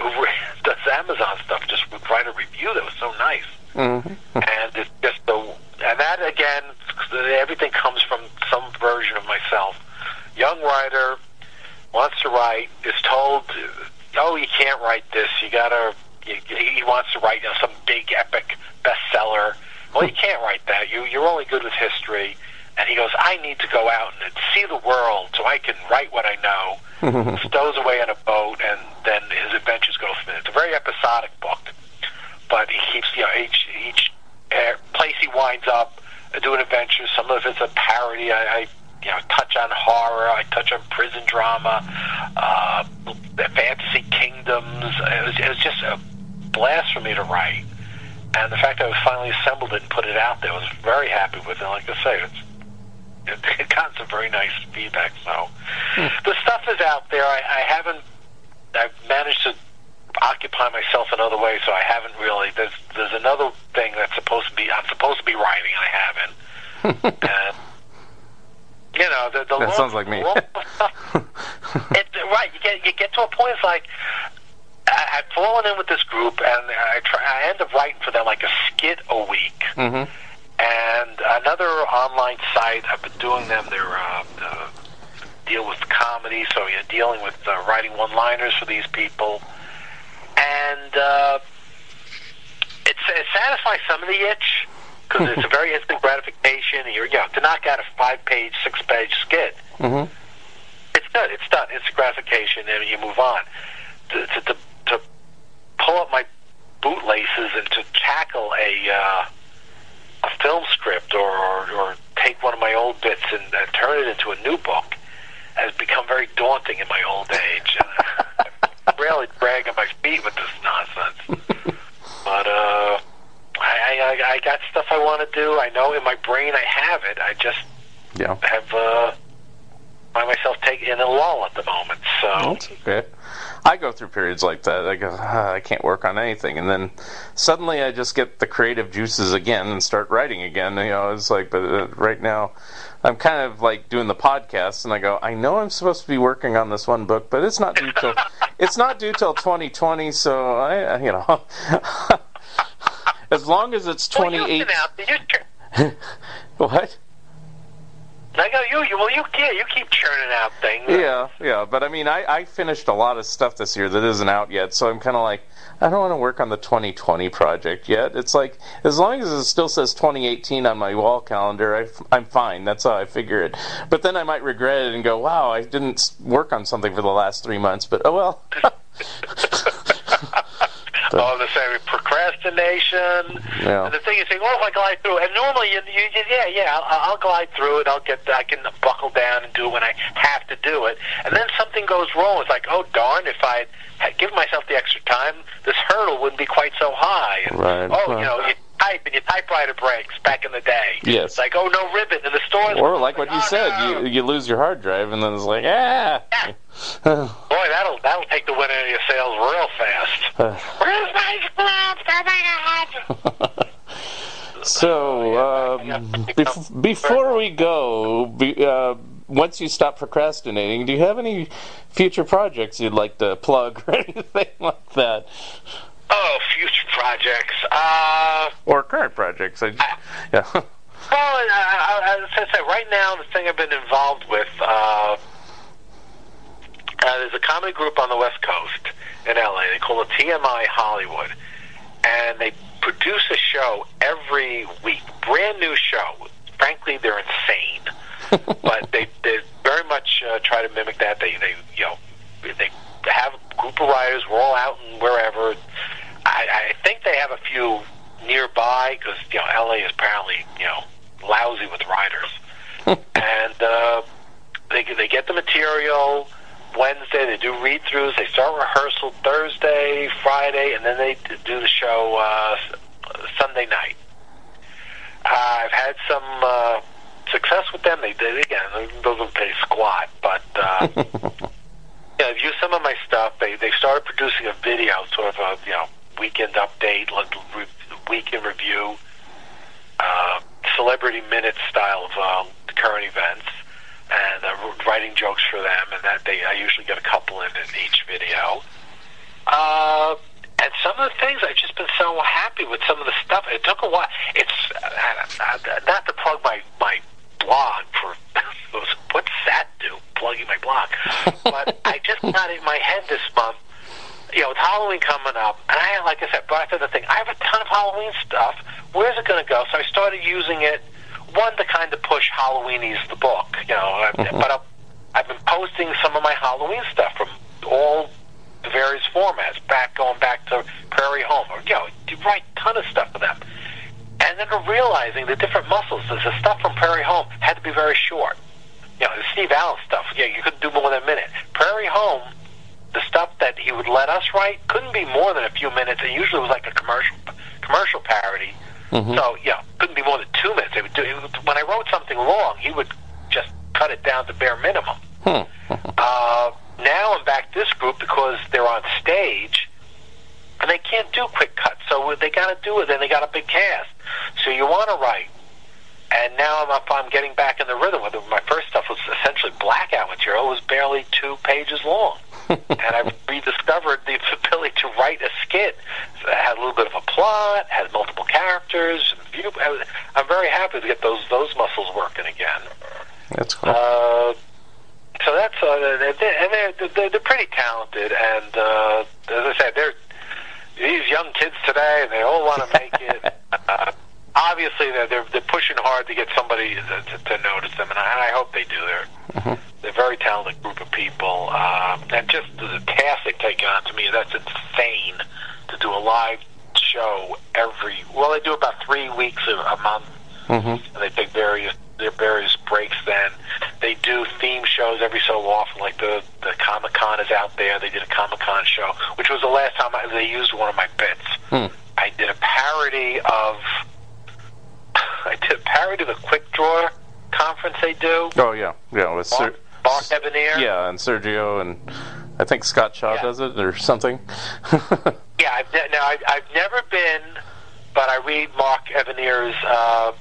who does Amazon stuff just would write a review that was so nice Mhm. and it's just the and that again everything comes from some version of myself young writer wants to write is told oh you can't write this you gotta he wants to write you know, some big epic bestseller well you can't write that you you're only good with history and he goes i need to go out and see the world so i can write what i know stows away in a boat and then his adventures go from it it's a very episodic book but he keeps you know each each uh, place he winds up uh, doing adventures. Some of it's a parody. I, I you know touch on horror. I touch on prison drama, uh, fantasy kingdoms. It was, it was just a blast for me to write. And the fact that I was finally assembled it and put it out there, I was very happy with it. Like I say, it's it, it got some very nice feedback. So hmm. the stuff is out there. I, I haven't. I've managed to occupy myself in other ways, so I haven't really. There's there's another thing that's supposed to be. I'm supposed to be writing. I haven't. and you know, the, the That long- sounds like me. long it, right, you get you get to a point. It's like I, I've fallen in with this group, and I try. I end up writing for them like a skit a week Mhm. and another online site. I've been doing them. They're uh, uh, deal with comedy, so you're dealing with uh, writing one-liners for these people, and uh, it's, it satisfies some of the itch because it's a very instant gratification. You're, you know, to knock out a five-page, six-page skit, Mhm. it's good. It's done. It's gratification, and you move on. To, to, to pull up my bootlaces and to tackle a uh, a film script or, or, or take one of my old bits and uh, turn it into a new book has become very daunting in my old age. I'm really dragging my feet with this nonsense. but uh, I, I I got stuff I want to do. I know in my brain I have it. I just Yeah. have uh, find myself taking in a lull at the moment. So That's okay. I go through periods like that. I go, ah, I can't work on anything, and then suddenly I just get the creative juices again and start writing again. You know, it's like, but uh, right now, I'm kind of like doing the podcast, and I go, I know I'm supposed to be working on this one book, but it's not due till it's not due till 2020. So I, you know, as long as it's well, you 28. can out. You, What? I go, you, you, well, you yeah, you keep churning out things. Yeah, yeah, but I mean, I, I finished a lot of stuff this year that isn't out yet, so I'm kind of like, I don't want to work on the 2020 project yet. It's like, as long as it still says 2018 on my wall calendar, I, am fine. That's how I figure it. But then I might regret it and go, wow, I didn't work on something for the last three months, but oh well. Oh, the same procrastination. Yeah. And the thing is, saying, "Oh, if I glide through," and normally, you, you, you- yeah, yeah, I'll, I'll glide through it. I'll get, I can buckle down and do it when I have to do it. And then something goes wrong. It's like, oh darn! If I had given myself the extra time, this hurdle wouldn't be quite so high. And, Right, Oh, right. you know, you type and your typewriter breaks back in the day. Yes. It's like, oh, no ribbon in the stores. Or like what you oh, said, no. you, you lose your hard drive, and then it's like, ah. Boy, that'll that'll take the wind out of your sails real fast. Where's my script? Oh my god! So, um, bef- before we go, be, uh, once you stop procrastinating, do you have any future projects you'd like to plug or anything like that? Oh, future projects. Uh, Or current projects? I, yeah. well, I, I, as I said, right now the thing I've been involved with. Uh, uh, there's a comedy group on the West Coast in LA. They call it TMI Hollywood, and they produce a show every week, brand new show. Frankly, they're insane, but they they very much uh, try to mimic that. They they you know they have a group of writers. We're all out and wherever. I, I think they have a few nearby because you know LA is apparently you know lousy with writers, and uh, they they get the material. Wednesday they do read throughs. They start rehearsal Thursday, Friday, and then they do the show uh, Sunday night. Uh, I've had some uh, success with them. They did again; those don't pay squat, but. Uh, yeah, I've used some of my stuff. They they started producing a video, sort of a you know weekend update, like week in review, uh, celebrity minute style of uh, current events, and uh, writing jokes for them. And that they I usually get a couple in in each video. Uh, and some of the things I've just been so happy with some of the stuff. It took a while. It's uh, uh, not to plug my my blog for what's that do? Plugging my blog, but I just got in my head this month. You know, it's Halloween coming up, and I like I said, but I said the thing. I have a ton of Halloween stuff. Where's it going to go? So I started using it. One to kind of push Halloweenies the book, you know. I- mm-hmm. But I've, I've been posting some of my Halloween stuff from all the various formats, back going back to Prairie Home, or you know, write a ton of stuff for them. And then realizing the different muscles, the stuff from Prairie Home had to be very short. You know, the Steve Allen stuff, yeah, you couldn't do more than a minute. Prairie Home, the stuff that he would let us write couldn't be more than a few minutes. It usually was like a commercial commercial parody. So yeah, couldn't be more than two minutes. They would do, he would, when I wrote something long, he would just cut it down to bare minimum. uh, now I'm back this group because they're on stage and they can't do quick cuts. So they got to do it. Then they got a big cast. So you want to write. And now I'm up. I'm getting back in the rhythm. With. My first stuff was essentially blackout material. It was barely two pages long, and I've rediscovered the ability to write a skit that had a little bit of a plot, had multiple characters. View- I I'm very happy to get those those muscles working again. That's cool. Uh, so that's uh, they're, they're, and they're, they're they're pretty talented, and uh, as I said, they're these young kids today, and they all want to make it. Uh, obviously, they're, they're they're pushing hard to get somebody to, to, to notice them, and I, and I hope they do. They're they're a very talented group of people, um, and just the task they take on to me that's insane. to do a live show every. Well, they do about three weeks a, a month, Mm-hmm. and they take various their various breaks. Then they do theme shows every so often. Like the the Comic Con is out there. They did a Comic Con show, which was the last time I, they used one of my bits. Hmm. I did a parody of. I did a parody of the Quick Draw conference they do. Oh yeah, yeah. With Ser- Mark, Mark Evanier. yeah, and Sergio and I think Scott Shaw Yeah. does it or something. Yeah, I've ne- now I've, I've never been, but I read Mark Evanier's uh,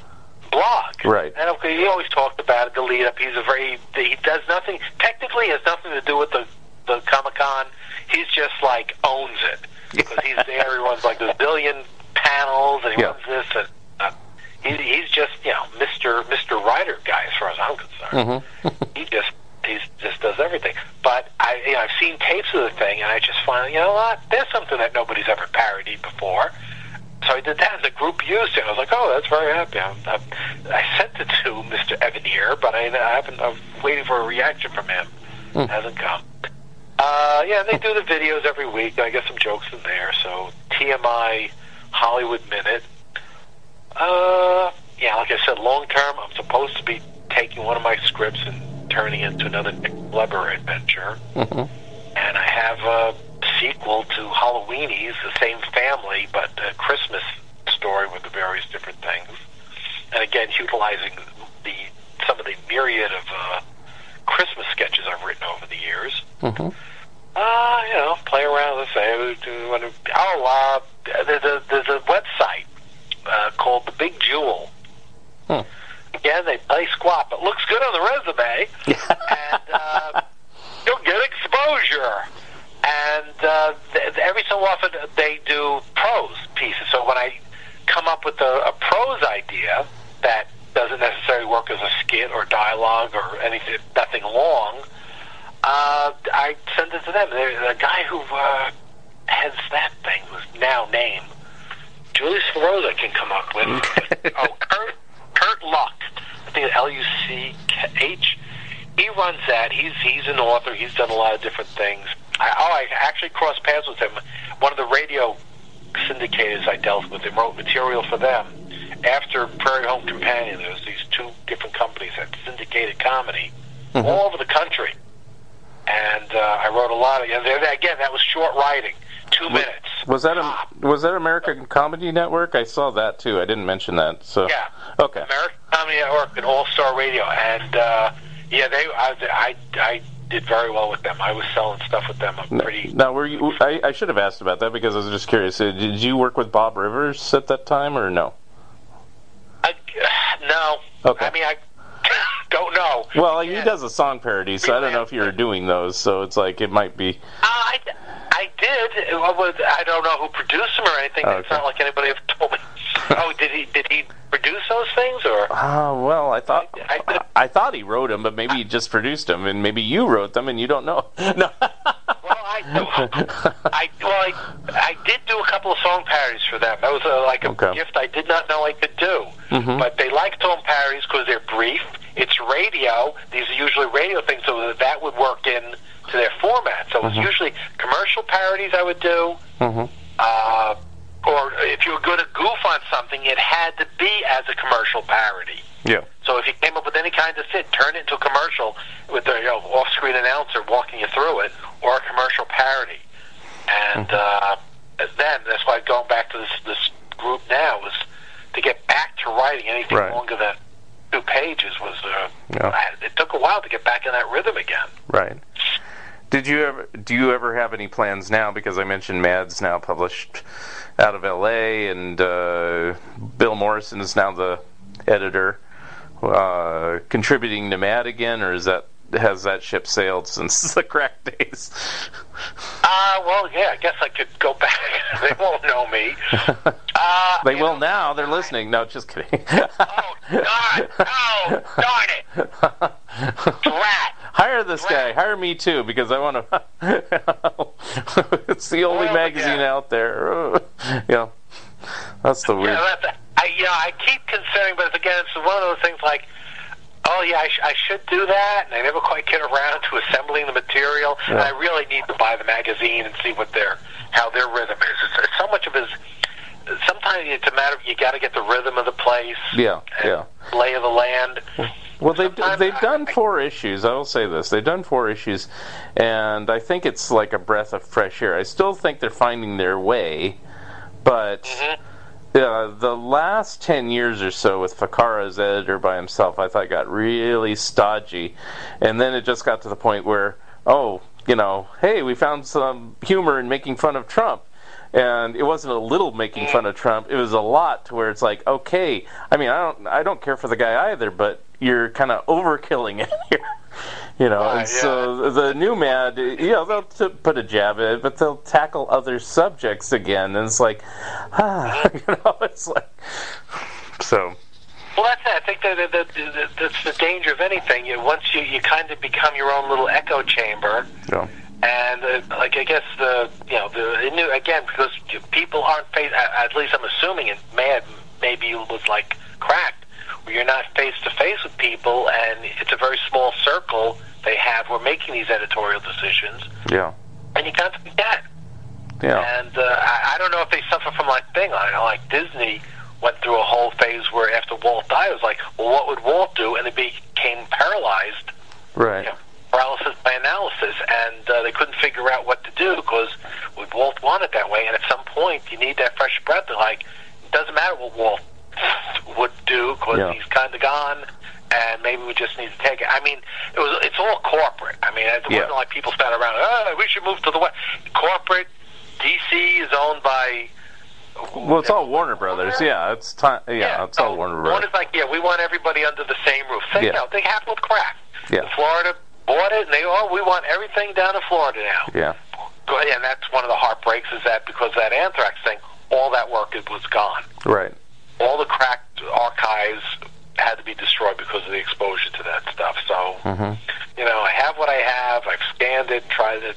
blog. Right. And okay, he always talked about it. The lead up. He's a very he does nothing. Technically, has nothing to do with the the Comic Con. He's just like owns it because he's there. He runs like a billion panels, and he Yeah. runs this and. Uh, he, he's just you know Mister Mister Writer guy as far as I'm concerned. Mm-hmm. he just he just does everything. But I you know I've seen tapes of the thing, and I just find you know what there's something that nobody's ever parodied before. So I did that, and the group used it. I was like, "Oh, that's very happy." I'm, I'm, I sent it to Mr. Evanier, but I, I haven't. I'm waiting for a reaction from him. Hasn't come. Uh, yeah, they do the videos every week. I get some jokes in there. So TMI Hollywood Minute. Uh, yeah, like I said, long term, I'm supposed to be taking one of my scripts and turning into another Nick Flubber adventure. Mhm. And I have a sequel to Halloweenies, the same family, but a Christmas story with the various different things. And again, utilizing the some of the myriad of uh, Christmas sketches I've written over the years. Mhm. Uh, you know, play around. Let's say, do- want to- oh, uh, there's a there's a website uh, called the Big Jewel. Hmm. Again, they play squat, but looks good on the resume, and uh, you'll get exposure. And uh, th- every so often they do prose pieces. So when I come up with a, a prose idea that doesn't necessarily work as a skit or dialogue or anything, nothing long, uh, I send it to them. There's a guy who uh, heads that thing, who's now named Julius Feroza, can come up with. oh, Kurt, Kurt Luchs. I think L U C H. He runs that. He's he's an author. He's done a lot of different things. I, oh, I actually crossed paths with him. One of the radio syndicators I dealt with, and wrote material for them. After Prairie Home Companion, there was these two different companies that syndicated comedy all over the country. And uh, I wrote a lot of. And again, that was short writing, two minutes. Was that a was that American Comedy Network? I saw that too. I didn't mention that. So Yeah. okay. American Comedy Network and All Star Radio, and uh, yeah, they I, I I did very well with them. I was selling stuff with them. I'm pretty. Now, were you? I, I should have asked about that because I was just curious. Uh, Did you work with Bob Rivers at that time, or no? I, no, Okay. I mean I don't know. Well, he does a song parody, so I don't know if you were doing those. So it's like it might be. Uh, I, I did. Was, I don't know who produced them or anything. It's not like anybody ever told me. oh, did he? Did he produce those things or? Ah, well, I thought I- I- I, thought he wrote them, but maybe he just produced them, and maybe you wrote them and you don't know. No. I, I, well, I, I did do a couple of song parodies for them. That was uh like a Okay. gift I did not know I could do. Mhm. But they like song parodies because they're brief. It's radio. These are usually radio things, so that would work in to their format. So it was usually commercial parodies I would do. hmm Uh, or if you were going to goof on something, it had to be as a commercial parody. Yeah. So if you came up with any kind of fit, turn it into a commercial with the you know, off-screen announcer walking you through it, or a commercial parody. And uh, then that's why going back to this this group now is to get back to writing anything Right. longer than two pages was. Uh, Yeah. It took a while to get back in that rhythm again. Right. Did you ever? Do you ever have any plans now? Because I mentioned Mad's now published out of L.A. and uh, Bill Morrison is now the editor. Uh, contributing to Mad again, or is that has that ship sailed since the crack days? Uh, well, yeah, I guess I could go back. they won't know me. Uh, They will know, now. They're listening. No, just kidding. Oh, God. Oh, darn it. Drat. Hire this guy. Hire me too, because I want to. it's the only Well, magazine yeah. out there. yeah, that's the weird. Yeah, that's, I, you know, I keep considering, but again, it's one of those things like, oh yeah, I, sh- I should do that, and I never quite get around to assembling the material. And I really need to buy the magazine and see what their how their rhythm is. It's, it's so much of it is. Sometimes it's a matter of you got to get the rhythm of the place. Yeah, yeah. Lay of the land. Well, they've Sometimes they've I- done I- four issues. I will say this: they've done four issues, and I think it's like a breath of fresh air. I still think they're finding their way, but Mm-hmm. uh, the last ten years or so with Ficarra as editor by himself, I thought got really stodgy, and then it just got to the point where, oh, you know, hey, we found some humor in making fun of Trump. And it wasn't a little making fun of Trump; it was a lot to where it's like, okay, I mean, I don't, I don't care for the guy either, but you're kind of overkilling it here, you know. Right, and so the new Mad, you know, they'll t- put a jab at it, but they'll tackle other subjects again, and it's like, ah, you know, it's like, so Well, that's it. I think that, that, that, that that's the danger of anything. You, once you, you kind of become your own little echo chamber, know, and uh, like I guess the you know the it knew, again because people aren't face. At least I'm assuming it. Mad maybe was like cracked, where you're not face to face with people, and it's a very small circle they have. Who are making these editorial decisions, yeah, and you can't forget. yeah, And uh, I, I don't know if they suffer from like thing. I know, like Disney went through a whole phase where after Walt died, it was like, well, what would Walt do? And they became paralyzed, right, you know, paralysis by analysis, and uh, they couldn't figure out what to do because Walt want it that way? And at some point, you need that fresh breath. They're like, it doesn't matter what Walt would do because Yeah. he's kind of gone. And maybe we just need to take it. I mean, it was. It's all corporate. I mean, it Yeah. wasn't like people sat around. Oh, we should move to the west. Corporate. DC is owned by. Well, it's all Warner Brothers. Yeah, it's time. Yeah, it's all oh, Warner Brothers. Warner's like, yeah, we want everybody under the same roof. Same, Yeah. know, they happened with crack. Yeah. Florida bought it, and they, oh, we want everything down in Florida now. Yeah, Go- And that's one of the heartbreaks is that because of that anthrax thing, all that work was gone. right. All the cracked archives had to be destroyed because of the exposure to that stuff. So, hmm you know, I have what I have. I've scanned it, tried to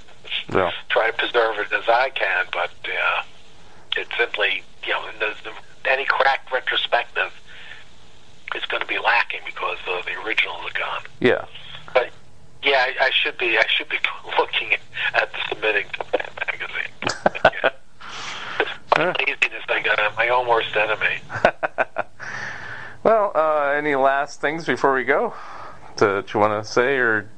Yeah. try to preserve it as I can, but uh, it's simply, you know, the, the, any cracked retrospective is going to be lacking because uh, the originals are gone. Yeah. But yeah, I, I should be. I should be looking at submitting to that magazine. Yeah. Huh. Laziness, I got I'm my own worst enemy. well, uh, any last things before we go that you want to say or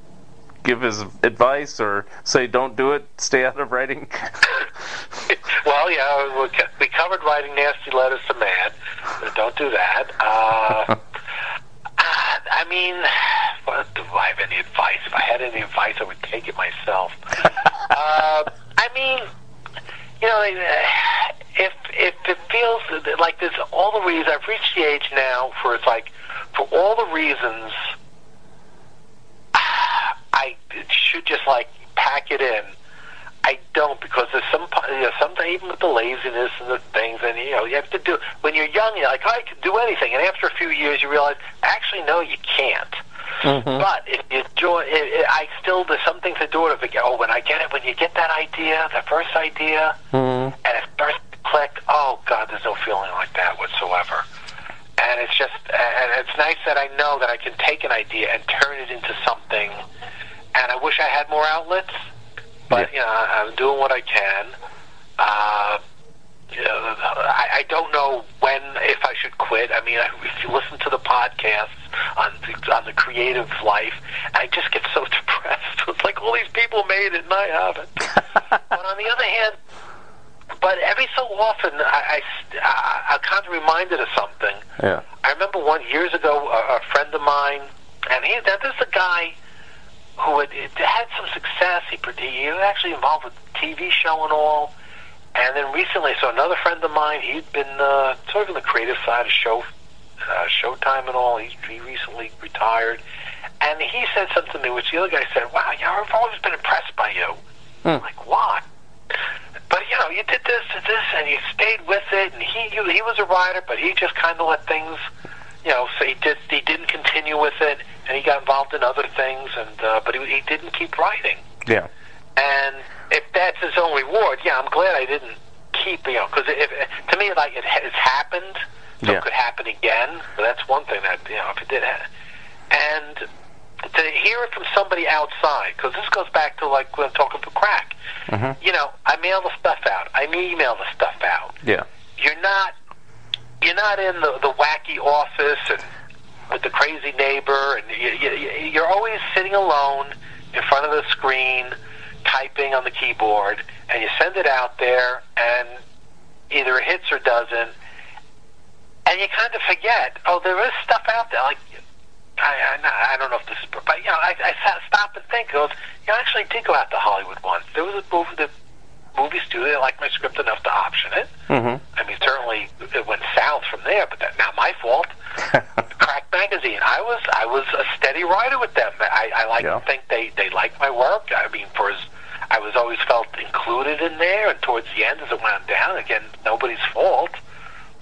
give his advice or say don't do it, stay out of writing? well, yeah, we covered writing nasty letters to but Don't do that. Uh, I mean, what, do I have any advice? If I had any advice, I would take it myself. uh, I mean, you know, if if it feels like there's all the reasons, I've reached the age now for it's like for all the reasons, I should just like pack it in. I don't because there's some you know, sometimes even with the laziness and the things and you know you have to do when you're young you're like oh, I can do anything and after a few years you realize actually no you can't. Mhm. But if you enjoy, it, it, I still there's some things I do it. If oh, when I get it, when you get that idea, that first idea, Mhm. and it starts to click, oh God, there's no feeling like that whatsoever. And it's just, and it's nice that I know that I can take an idea and turn it into something. And I wish I had more outlets, but Yeah. you know, I'm doing what I can. Uh, you know, I, I don't know when, if I should quit. I mean, if you listen to the podcasts on the, on the creative life, I just get so depressed. It's like all these people made it and I haven't. but on the other hand, but every so often, I, I, kind of reminded of something. Yeah. I remember one years ago, a, a friend of mine, and he now this is a guy who had, had some success. He, he was actually involved with TV show and all. And then recently, so another friend of mine, he'd been uh, sort of in the creative side of show, uh, Showtime and all. He, he recently retired, and he said something to me, which the other guy said, "Wow, yeah, I've always been impressed by you." Hmm. I'm like, why? But you know, you did this and this, and you stayed with it. And he you, he was a writer, but he just kind of let things, you know. So he did he didn't continue with it, and he got involved in other things, and uh, but he, he didn't keep writing. Yeah. And if that's his own reward, yeah, I'm glad I didn't keep, you know, because if, to me, like it has happened, so Yeah. it could happen again. So that's one thing that you know, if it did happen. And hear it from somebody outside, because this goes back to like when I'm talking to crack. Mm-hmm. You know, I mail the stuff out. I email the stuff out. Yeah. You're not you're not in the, the wacky office and with the crazy neighbor, and you, you, you're always sitting alone in front of the screen, typing on the keyboard, and you send it out there, and either it hits or doesn't, and you kind of forget. Oh, there is stuff out there. Like I, I, I don't know if this is, but you know, I, I sat, stop and think. Goes, you know, I actually did go out to Hollywood once. There was a movie, the movie studio liked my script enough to option it. Mm-hmm. I mean, certainly it went south from there, but that's not my fault. Crack magazine. I was I was a steady writer with them. I, I like Yeah. to think they they liked my work. I mean, for as I was always felt included in there, and towards the end as it went down, again, nobody's fault.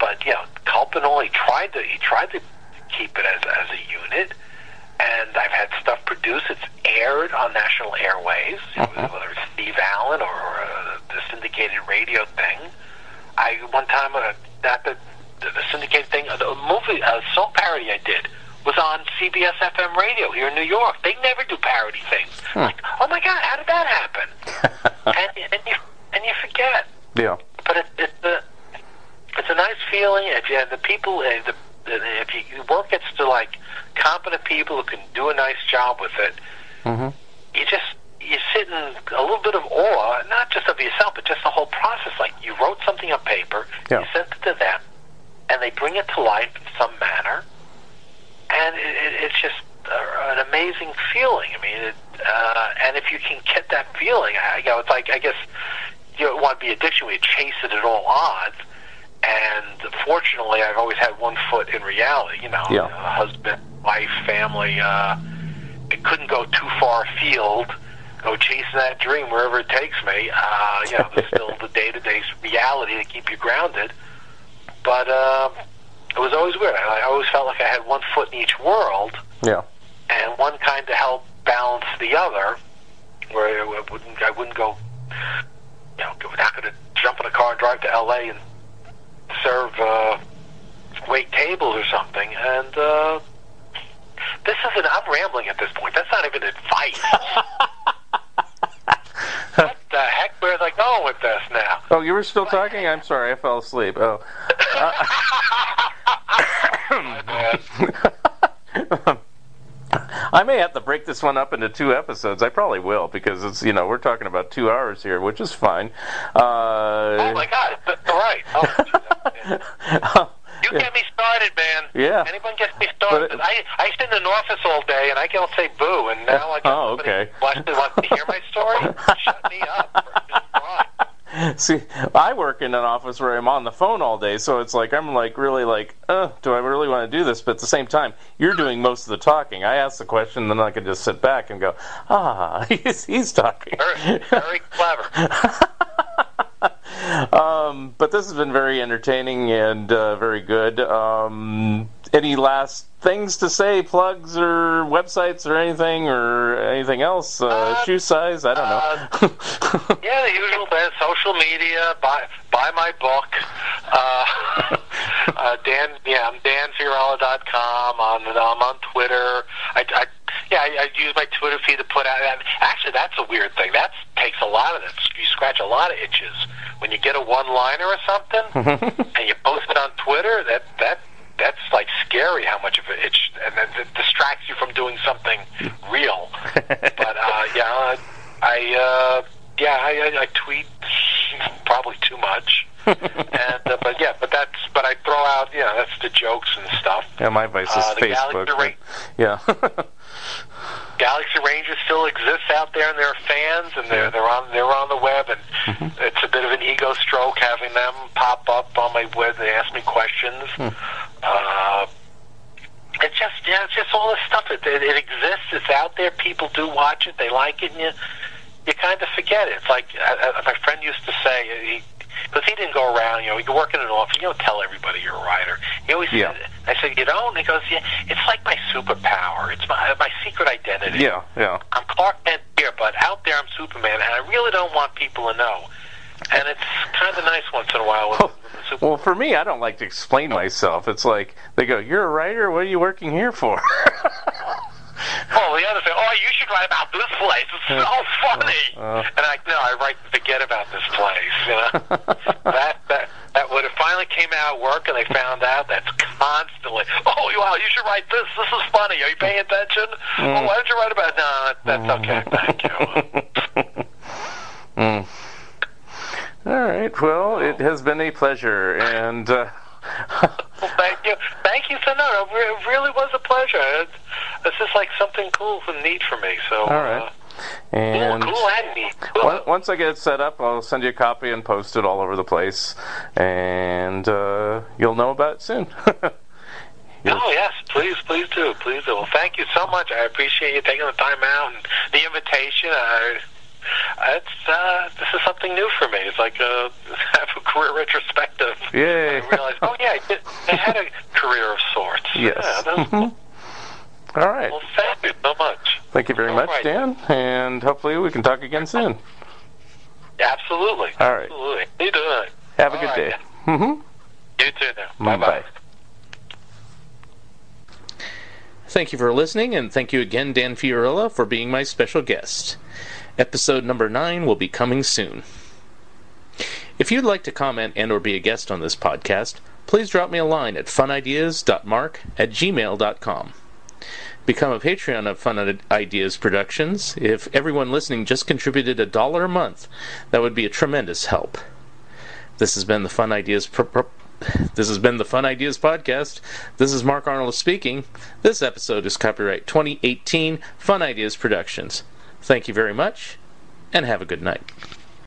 But you know, Culpinol, he tried to he tried to keep it as as a unit. And I've had stuff produced. It's aired on national airways, whether it's Steve Allen or, uh, the syndicated radio thing. I one time uh, that the, the, the syndicated thing, uh, the movie a song parody I did was on CBS FM radio here in New York. They never do parody things. Like, oh my God, how did that happen? and and you and you forget. Yeah. But it, it's a it's a nice feeling if you have the people uh, the if you work gets to like competent people who can do a nice job with it. Mm-hmm. You just you sit in a little bit of awe, not just of yourself, but just the whole process. Like you wrote something on paper, Yeah. you sent it to them, and they bring it to life in some manner, and it, it, it's just uh, an amazing feeling. I mean, it, uh, and if you can get that feeling, I, you know, it's like I guess you don't want to be addiction you chase it at all odds. And fortunately, I've always had one foot in reality. You know, Yeah. husband, wife, family. Uh, it couldn't go too far afield. Go chasing that dream wherever it takes me. Uh, you know, there's still the day-to-day reality to keep you grounded. But um, it was always weird. I, I always felt like I had one foot in each world Yeah. and one kind to help balance the other, where I wouldn't I wouldn't go, you know, we're not going to jump in a car and drive to L.A. and serve uh, wait tables or something. And uh, this isn't. I'm rambling at this point. That's not even advice. what the heck? Where's I going with this now? Oh, you were still talking? I'm sorry, I fell asleep. Oh. Man. I may have to break this one up into two episodes. I probably will because it's you know we're talking about two hours here, which is fine. Uh, Oh my God! It's all right. Oh, You get me started, man. Yeah. Anyone gets me started. It- I I sit in an office all day and I can't say boo, and now I got Oh, somebody okay. wants to hear my story. Shut me up. See, I work in an office where I'm on the phone all day, so it's like I'm like really like, uh, do I really want to do this? But at the same time, you're doing most of the talking. I ask the question, then I can just sit back and go, ah, he's, he's talking. Very, very clever. um, but this has been very entertaining and uh, very good. Um, any last things to say, plugs or websites or anything or anything else? Uh, Uh, shoe size? I don't know. Yeah, the usual bit. Social media. Buy buy my book. Uh, uh, Dan. Yeah, I'm danfiorella.com. On I'm on Twitter. I, I yeah, I, I use my Twitter feed to put out. Actually, that's a weird thing. That takes a lot of it. You scratch a lot of itches when you get a one-liner or something, and you post it on Twitter. That that that's like scary how much of it itch and then it distracts you from doing something real. but uh, yeah, I uh, yeah I, I, I tweet probably too much. and uh, but yeah, but that's but I throw out yeah that's the jokes and stuff. yeah, my vice is Uh, the Facebook. But- yeah. Galaxy Rangers still exists out there, and there are fans, and they're they're on they're on the web, and Mm-hmm. it's a bit of an ego stroke having them pop up on my web. They ask me questions. Hmm. Uh, it's just yeah, it's just all this stuff. It, it, it exists. It's out there. People do watch it. They like it, and you you kind of forget it. It's like uh, uh, my friend used to say. He, because he didn't go around, you know, you work in an office, you don't tell everybody you're a writer. He always Yeah. said, I said, you don't? And he goes, yeah, it's like my superpower. It's my my secret identity. yeah, yeah. I'm Clark Kent here, but out there I'm Superman, and I really don't want people to know. And it's kind of nice once in a while with, oh, the Well, for me, I don't like to explain myself. It's like they go, "You're a writer. What are you working here for?" Oh, Oh, the other thing. Oh, you should write about this place. It's so funny. Uh, and I no, I write forget about this place. You know, that that that when it finally came out at work and they found out, that's constantly. Oh, wow, you should write this. This is funny. Are you paying attention? Oh, why don't you write about? No, that's okay. Thank you. mm. All right. Well, it has been a pleasure, and. Uh, well, thank you, thank you, so no, it really was a pleasure. It's, it's just like something cool and neat for me. So, all right. Uh, and cool, cool and neat. Cool. once I get it set up, I'll send you a copy and post it all over the place, and uh, you'll know about it soon. Oh yes, please, please do, please do. Well, thank you so much. I appreciate you taking the time out and the invitation. I, it's uh, this is something new for me. It's like a have a career retrospective. Yeah. I realized, oh yeah, I, did, I had a career of sorts. Yes. Yeah, that's cool. All right. Well, thank you so much. Thank you very All much, right. Dan, and hopefully we can talk again soon. Absolutely. All right. Absolutely. You do it. Have a All good right, day. yeah. Mm-hmm. You too now. Bye Bye. Thank you for listening, and thank you again, Dan Fiorella, for being my special guest. Episode number 9 will be coming soon. If you'd like to comment and or be a guest on this podcast, please drop me a line at funideas.mark at gmail.com. Become a Patreon of Fun Ideas Productions. If everyone listening just contributed a dollar a month, that would be a tremendous help. This has been the Fun Ideas pro- pro- this has been the Fun Ideas Podcast. This is Mark Arnold speaking. This episode is copyright 2018 Fun Ideas Productions. Thank you very much, and have a good night.